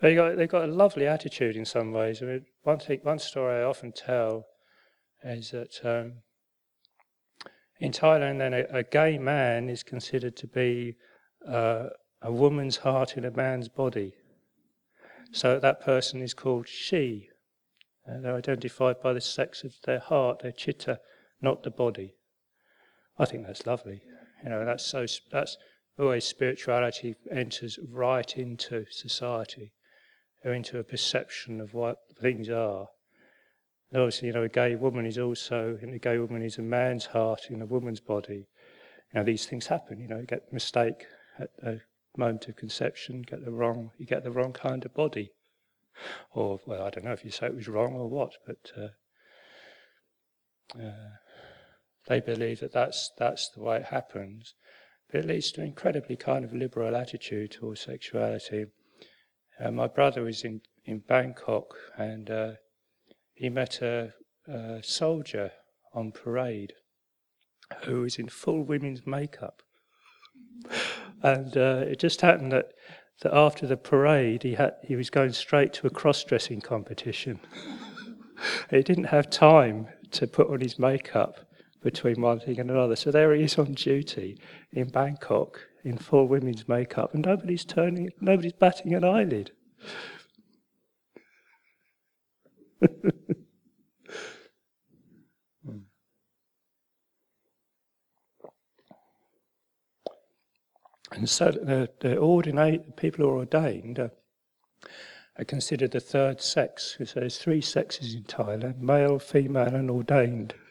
they got they've got a lovely attitude in some ways. I mean, one thing, one story I often tell is that um, in Thailand, then a, a, gay man is considered to be uh, a woman's heart in a man's body. So that person is called she. Uh, they're identified by the sex of their heart, their chitta, not the body. I think that's lovely. You know, that's so. That's always spirituality enters right into society, or into a perception of what things are. And obviously, you know, a gay woman is also, a gay woman is a man's heart in a woman's body. You know, these things happen. You know, you get mistake at a moment of conception, get the wrong, you get the wrong kind of body. Or, well, I don't know if you say it was wrong or what, but uh, uh, they believe that that's, that's the way it happens. But it leads to an incredibly kind of liberal attitude towards sexuality. Uh, my brother was in, in Bangkok and uh, he met a, a soldier on parade who was in full women's makeup. And uh, it just happened that, that after the parade, he, had, he was going straight to a cross dressing competition. he didn't have time to put on his makeup between one thing and another. So there he is on duty in Bangkok in full women's makeup, and nobody's turning, nobody's batting an eyelid. And so the, the ordinate, people who are ordained are, are considered the third sex. So there's three sexes in Thailand male, female, and ordained.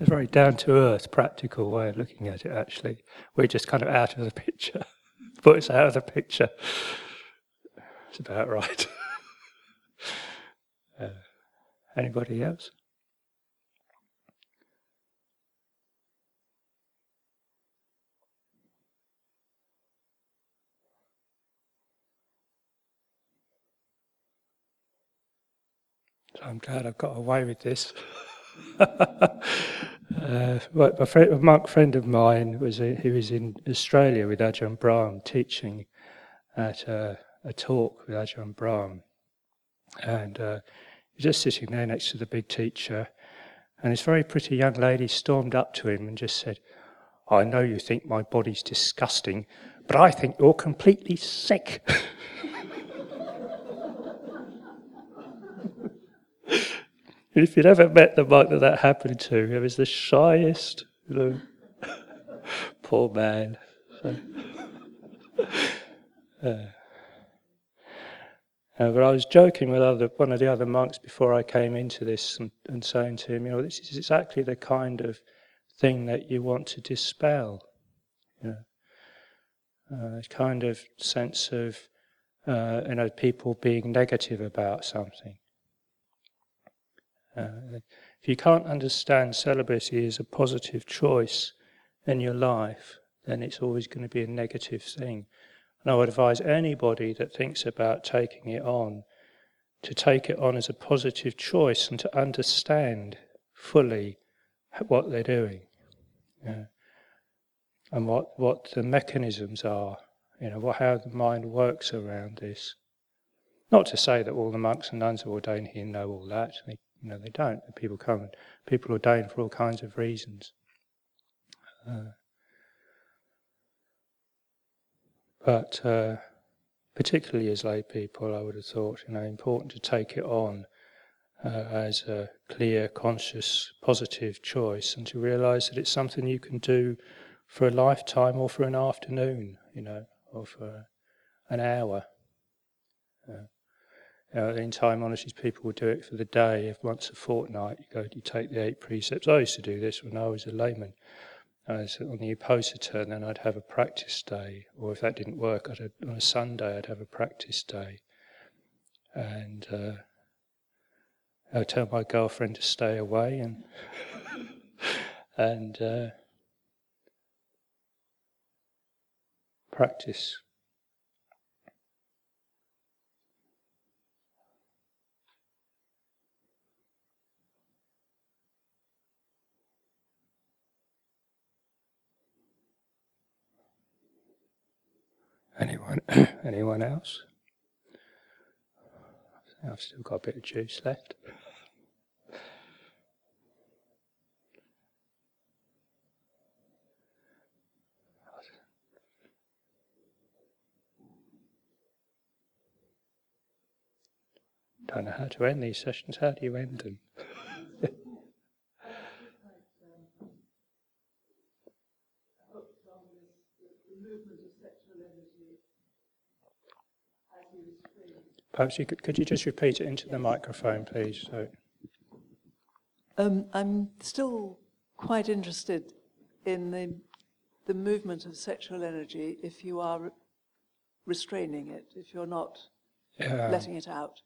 It's a very down to earth, practical way of looking at it, actually. We're just kind of out of the picture. Put us out of the picture. It's about right. uh, anybody else? So I'm glad I've got away with this. uh, a, friend, a, monk friend of mine was a, he was in Australia with Ajahn Brahm teaching at a, a talk with Ajahn Brahm, and uh, he was just sitting there next to the big teacher, and this very pretty young lady stormed up to him and just said, "I know you think my body's disgusting, but I think you're completely sick." if you'd ever met the monk that that happened to, he was the shyest, you know, poor man. Uh, uh, but I was joking with other, one of the other monks before I came into this and, and saying to him, you know, this is exactly the kind of thing that you want to dispel. You know, uh, a kind of sense of, uh, you know, people being negative about something. Uh, if you can't understand celibacy as a positive choice in your life, then it's always going to be a negative thing. And I would advise anybody that thinks about taking it on to take it on as a positive choice and to understand fully what they're doing. Yeah. And what, what the mechanisms are, you know, what, how the mind works around this. Not to say that all the monks and nuns ordained here know all that. They you know, they don't. People come, and people ordain for all kinds of reasons. Uh, but uh, particularly as lay people, I would have thought, you know, important to take it on uh, as a clear, conscious, positive choice, and to realise that it's something you can do for a lifetime or for an afternoon, you know, or for an hour. In time, honestly, people would do it for the day. If once a fortnight, you go, you take the eight precepts. I used to do this when I was a layman. as on the and then I'd have a practice day, or if that didn't work, I'd have, on a Sunday I'd have a practice day, and uh, I'd tell my girlfriend to stay away, and and uh, practice. Anyone? Anyone else? I've still got a bit of juice left. Don't know how to end these sessions. How do you end them? Perhaps you could, could you just repeat it into the microphone, please? So, Um, I'm still quite interested in the, the movement of sexual energy if you are re- restraining it, if you're not yeah, letting it out.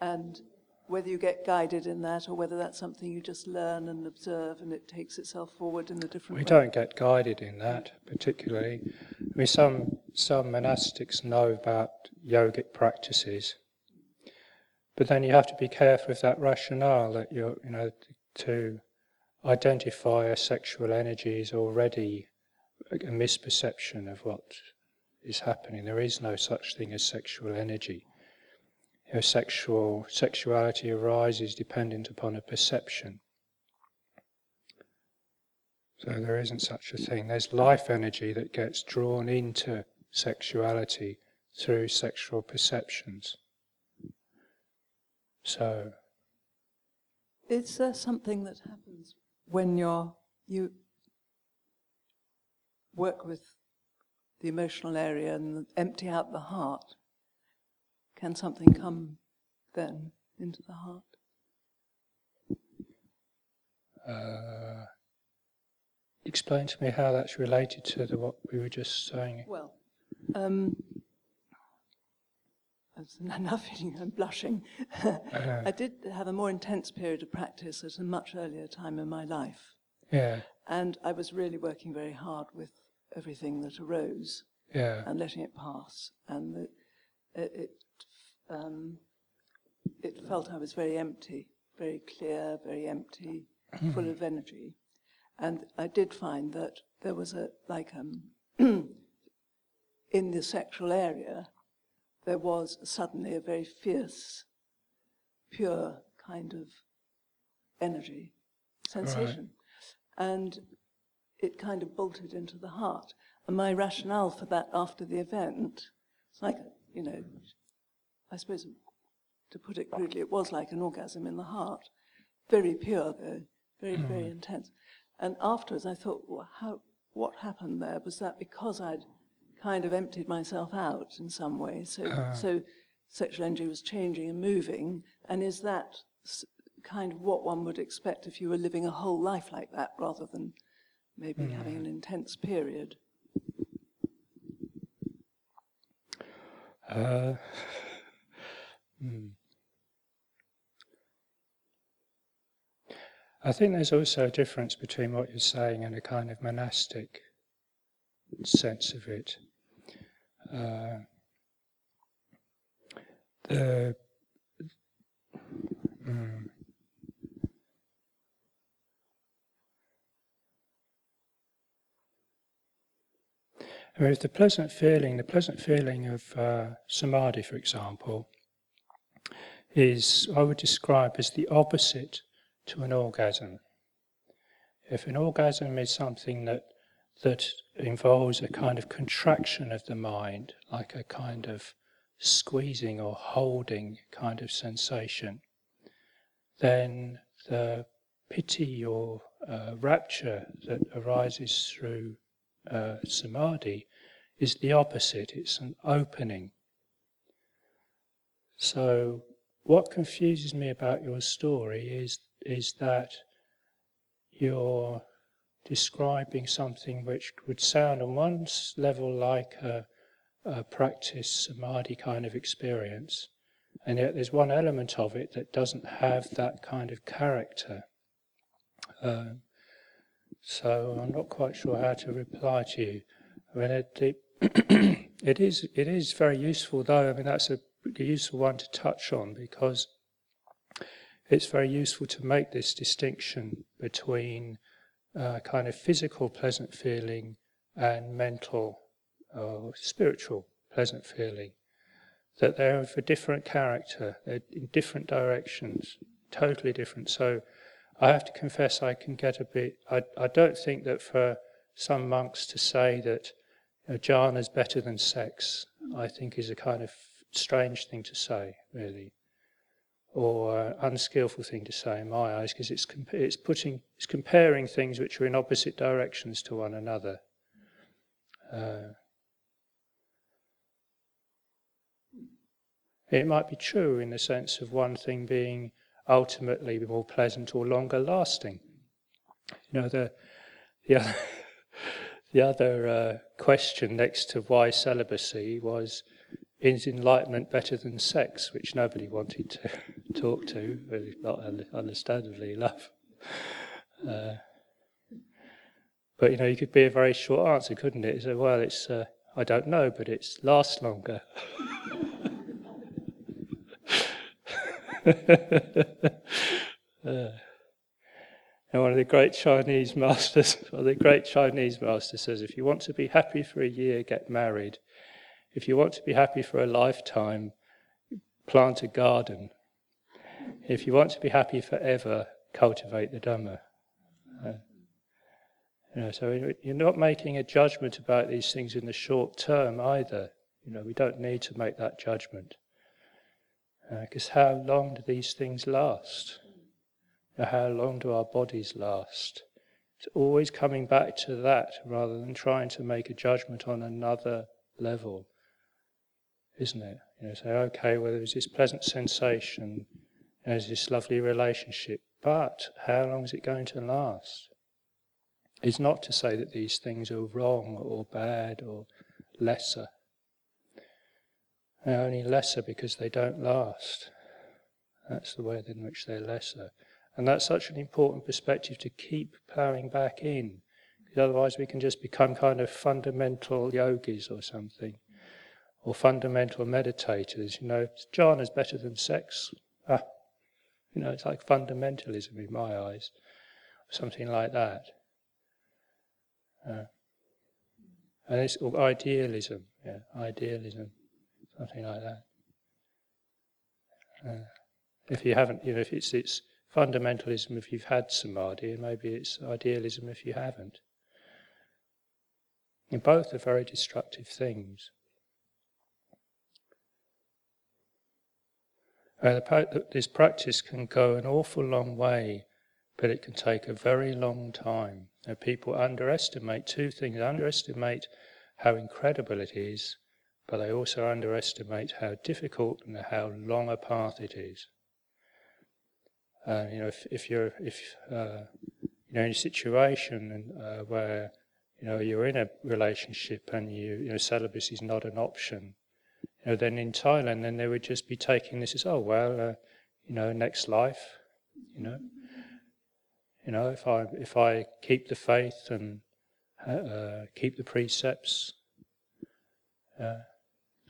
And whether you get guided in that or whether that's something you just learn and observe and it takes itself forward in a different way. we way. don't get guided in that particularly. I mean, some some monastics know about yogic practices, but then you have to be careful with that rationale that you're, you know, to identify a sexual energy is already a misperception of what is happening. There is no such thing as sexual energy. Know, sexual sexuality arises dependent upon a perception. So there isn't such a thing. There's life energy that gets drawn into sexuality through sexual perceptions. So Is there something that happens when you're, you work with the emotional area and empty out the heart? Can something come then into the heart? uh, explain to me how that's related to the, what we were just saying. Well, um, enough feeling I'm blushing. I did have a more intense period of practice at a much earlier time in my life. Yeah, And I was really working very hard with everything that arose yeah, and letting it pass. And the, it, it, um, it felt I was very empty, very clear, very empty, full of energy. And I did find that there was a, like, um, in the sexual area, there was suddenly a very fierce, pure kind of energy, sensation. And it kind of bolted into the heart. And my rationale for that after the event, it's like, you know, I suppose to put it crudely, it was like an orgasm in the heart. Very pure, though, very, very mm-hmm. intense. And afterwards, I thought, well, how, what happened there? Was that because I'd kind of emptied myself out in some way? So, uh-huh. so sexual energy was changing and moving. And is that s- kind of what one would expect if you were living a whole life like that rather than maybe mm-hmm. having an intense period? Uh, hmm. I think there's also a difference between what you're saying and a kind of monastic sense of it. Uh, the mean, the pleasant feeling, the pleasant feeling of uh, samadhi, for example, is I would describe as the opposite to an orgasm. If an orgasm is something that that involves a kind of contraction of the mind, like a kind of squeezing or holding kind of sensation, then the piti or uh, rapture that arises through uh, samadhi is the opposite. It's an opening. So, what confuses me about your story is is that you're describing something which would sound on one level like a, a practice samadhi kind of experience, and yet there's one element of it that doesn't have that kind of character. Um, so I'm not quite sure how to reply to you. I mean, it, it, it is it is very useful, though. I mean, that's a useful one to touch on because it's very useful to make this distinction between uh, kind of physical pleasant feeling and mental or spiritual pleasant feeling. That they're of a different character, they're in different directions, totally different. So I have to confess I can get a bit, I, I don't think that for some monks to say that you know, jhana is better than sex, I think is a kind of strange thing to say, really or uh, unskillful thing to say in my eyes because it's, comp- it's putting it's comparing things which are in opposite directions to one another. Uh, it might be true in the sense of one thing being ultimately more pleasant or longer lasting. You know the the other, the other uh, question next to why celibacy was is enlightenment better than sex, which nobody wanted to talk to, not understandably enough. Uh, but you know, you could be a very short answer, couldn't it? So, well, it's uh, I don't know, but it's lasts longer. uh, and one of the great Chinese masters, or the great Chinese master says, if you want to be happy for a year, get married. If you want to be happy for a lifetime, plant a garden. If you want to be happy forever, cultivate the Dhamma. Uh, you know, so you're not making a judgment about these things in the short term either. You know, we don't need to make that judgment. Because uh, how long do these things last? How long do our bodies last? It's always coming back to that rather than trying to make a judgment on another level isn't it? You know, say, okay, well, there's this pleasant sensation, there's this lovely relationship, but how long is it going to last? It's not to say that these things are wrong or bad or lesser. They're only lesser because they don't last. That's the way in which they're lesser. And that's such an important perspective to keep ploughing back in. Because otherwise we can just become kind of fundamental yogis or something or fundamental meditators, you know, jhana is better than sex. Ah, you know, it's like fundamentalism in my eyes, something like that. Uh, and it's idealism, yeah, idealism, something like that. Uh, if you haven't, you know, if it's it's fundamentalism if you've had samadhi, and maybe it's idealism if you haven't. And both are very destructive things. Uh, this practice can go an awful long way, but it can take a very long time. Now, people underestimate two things They underestimate how incredible it is, but they also underestimate how difficult and how long a path it is. Uh, you know, if, if you're if uh, you know in a situation uh, where you know you're in a relationship and you, you know celibacy is not an option, you know, then in Thailand, then they would just be taking this as, oh, well, uh, you know, next life, you know. You know, if I, if I keep the faith and uh, keep the precepts, uh,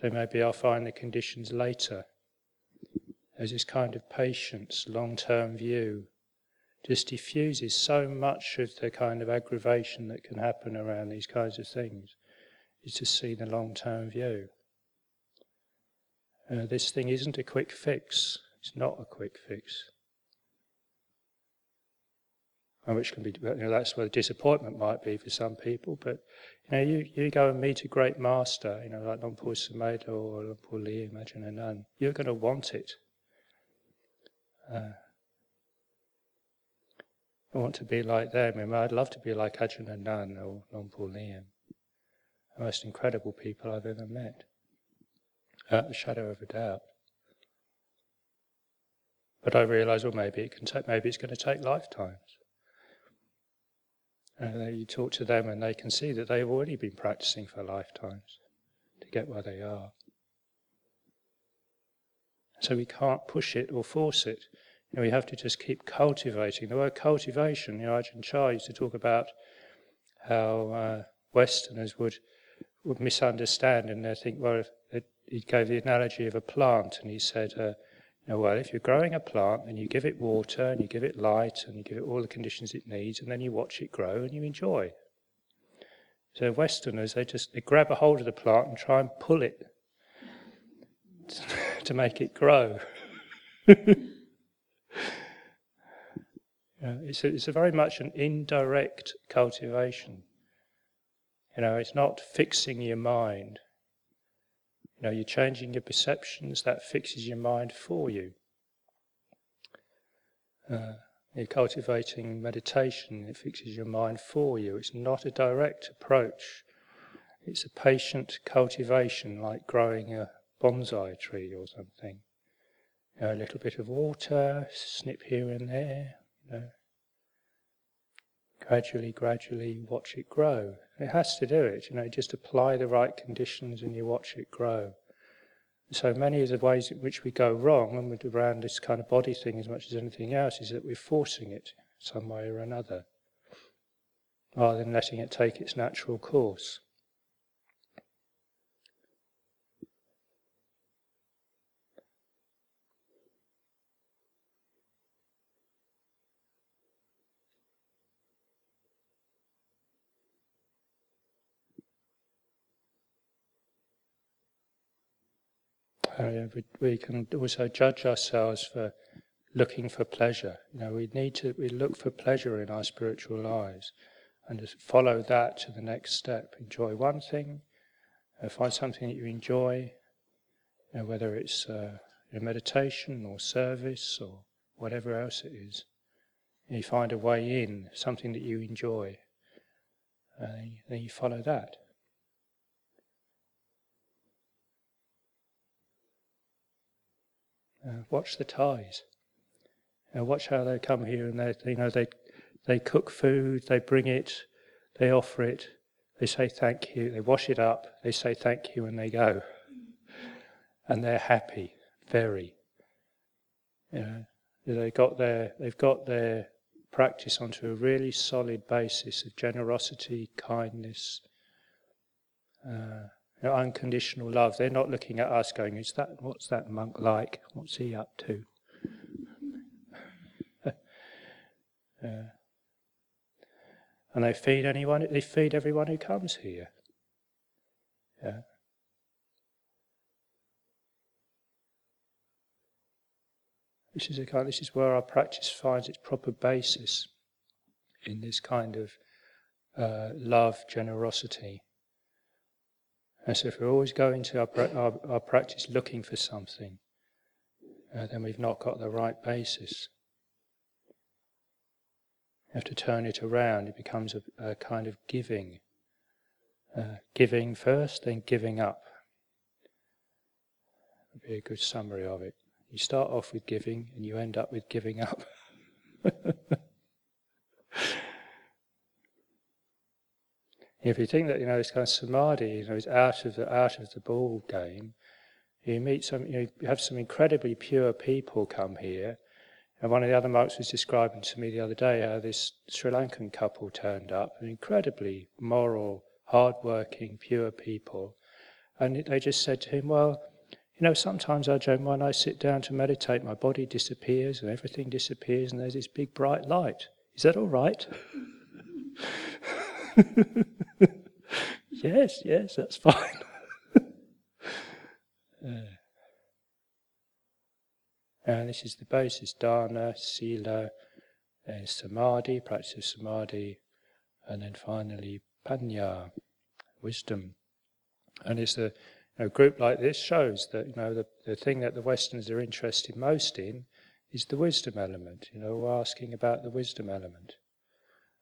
then maybe I'll find the conditions later. There's this kind of patience, long term view, just diffuses so much of the kind of aggravation that can happen around these kinds of things, is to see the long term view. Uh, this thing isn't a quick fix. It's not a quick fix. And which can be, you know, that's where the disappointment might be for some people. But you know, you, you go and meet a great master, you know, like Luang Por Sumedho or Luang Por Liam, Ajahn Anan. You're going to want it. Uh, I want to be like them. I mean, I'd love to be like Ajahn Anan or Luang Por Liam. The most incredible people I've ever met without a shadow of a doubt. But I realise, well, maybe it can take, maybe it's going to take lifetimes. Uh, you talk to them and they can see that they've already been practicing for lifetimes to get where they are. So we can't push it or force it. You know, we have to just keep cultivating. The word cultivation, you know, Ajahn Chah used to talk about how uh, Westerners would would misunderstand and they think, well, it, he gave the analogy of a plant and he said, uh, you know, well, if you're growing a plant and you give it water and you give it light and you give it all the conditions it needs and then you watch it grow and you enjoy. So Westerners, they just they grab a hold of the plant and try and pull it to make it grow. It's, a, it's a very much an indirect cultivation. You know, it's not fixing your mind. You know, you're changing your perceptions, that fixes your mind for you. Uh, you're cultivating meditation, it fixes your mind for you. It's not a direct approach. It's a patient cultivation, like growing a bonsai tree or something. You know, a little bit of water, snip here and there, you know. Gradually, gradually watch it grow. It has to do it, you know, just apply the right conditions and you watch it grow. So many of the ways in which we go wrong when we're around this kind of body thing as much as anything else is that we're forcing it some way or another, rather than letting it take its natural course. Uh, we, we, can also judge ourselves for looking for pleasure. You know, we need to we look for pleasure in our spiritual lives, and just follow that to the next step. Enjoy one thing, uh, find something that you enjoy, you know, whether it's uh, meditation or service or whatever else it is. You find a way in, something that you enjoy, and then you follow that. Uh, watch the Thais. Uh, watch how they come here and they, you know, they, they cook food, they bring it, they offer it, they say thank you, they wash it up, they say thank you, and they go. And they're happy, very. You know, they got their, they've got their practice onto a really solid basis of generosity, kindness, uh, know, unconditional love. They're not looking at us going, "Is that what's that monk like? What's he up to?" and they feed anyone. They feed everyone who comes here. Yeah. This is a kind. This is where our practice finds its proper basis in this kind of uh, love, generosity. And so if we're always going to our, our, our practice looking for something, uh, then we've not got the right basis. You have to turn it around. It becomes a, a kind of giving. Uh, giving first, then giving up. Would be a good summary of it. You start off with giving, and you end up with giving up. If you think that you know this kind of samadhi, you know, is out of the out of the ball game, you meet some, you, know, you have some incredibly pure people come here. And one of the other monks was describing to me the other day how this Sri Lankan couple turned up, an incredibly moral, hard-working, pure people. And they just said to him, well, you know, sometimes Ajahn, when I sit down to meditate, my body disappears and everything disappears and there's this big bright light. Is that all right? yes, yes, that's fine. uh, and this is the basis dana, sila, and samadhi, practice of samadhi, and then finally panya, wisdom. And it's a, group like this shows that you know the, the thing that the Westerners are interested most in is the wisdom element. You know, we're asking about the wisdom element.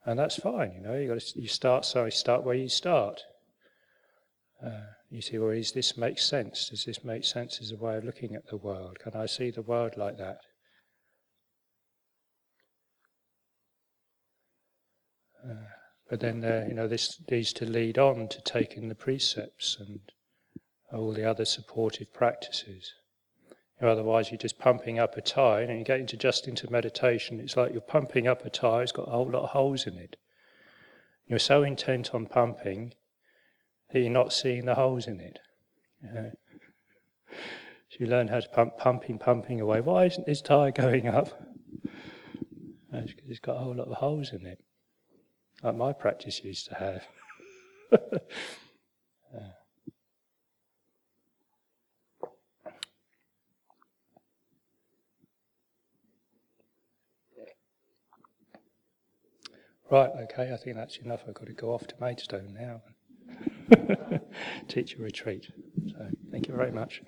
And that's fine, you know, you got you start, sorry, start where you start. Uh, you see, well, is this make sense? Does this make sense as a way of looking at the world? Can I see the world like that? Uh, but then uh, you know this needs to lead on to taking the precepts and all the other supportive practices. You know, otherwise, you're just pumping up a tire, and you get into just into meditation. It's like you're pumping up a tire; it's got a whole lot of holes in it. You're so intent on pumping that you're not seeing the holes in it. You know? So you learn how to pump, pumping, pumping away. Why isn't this tire going up? That's 'cause it's got a whole lot of holes in it, like my practice used to have. Yeah. Right, okay, I think that's enough. I've got to go off to Maidstone now. Teacher retreat. So, thank you very much.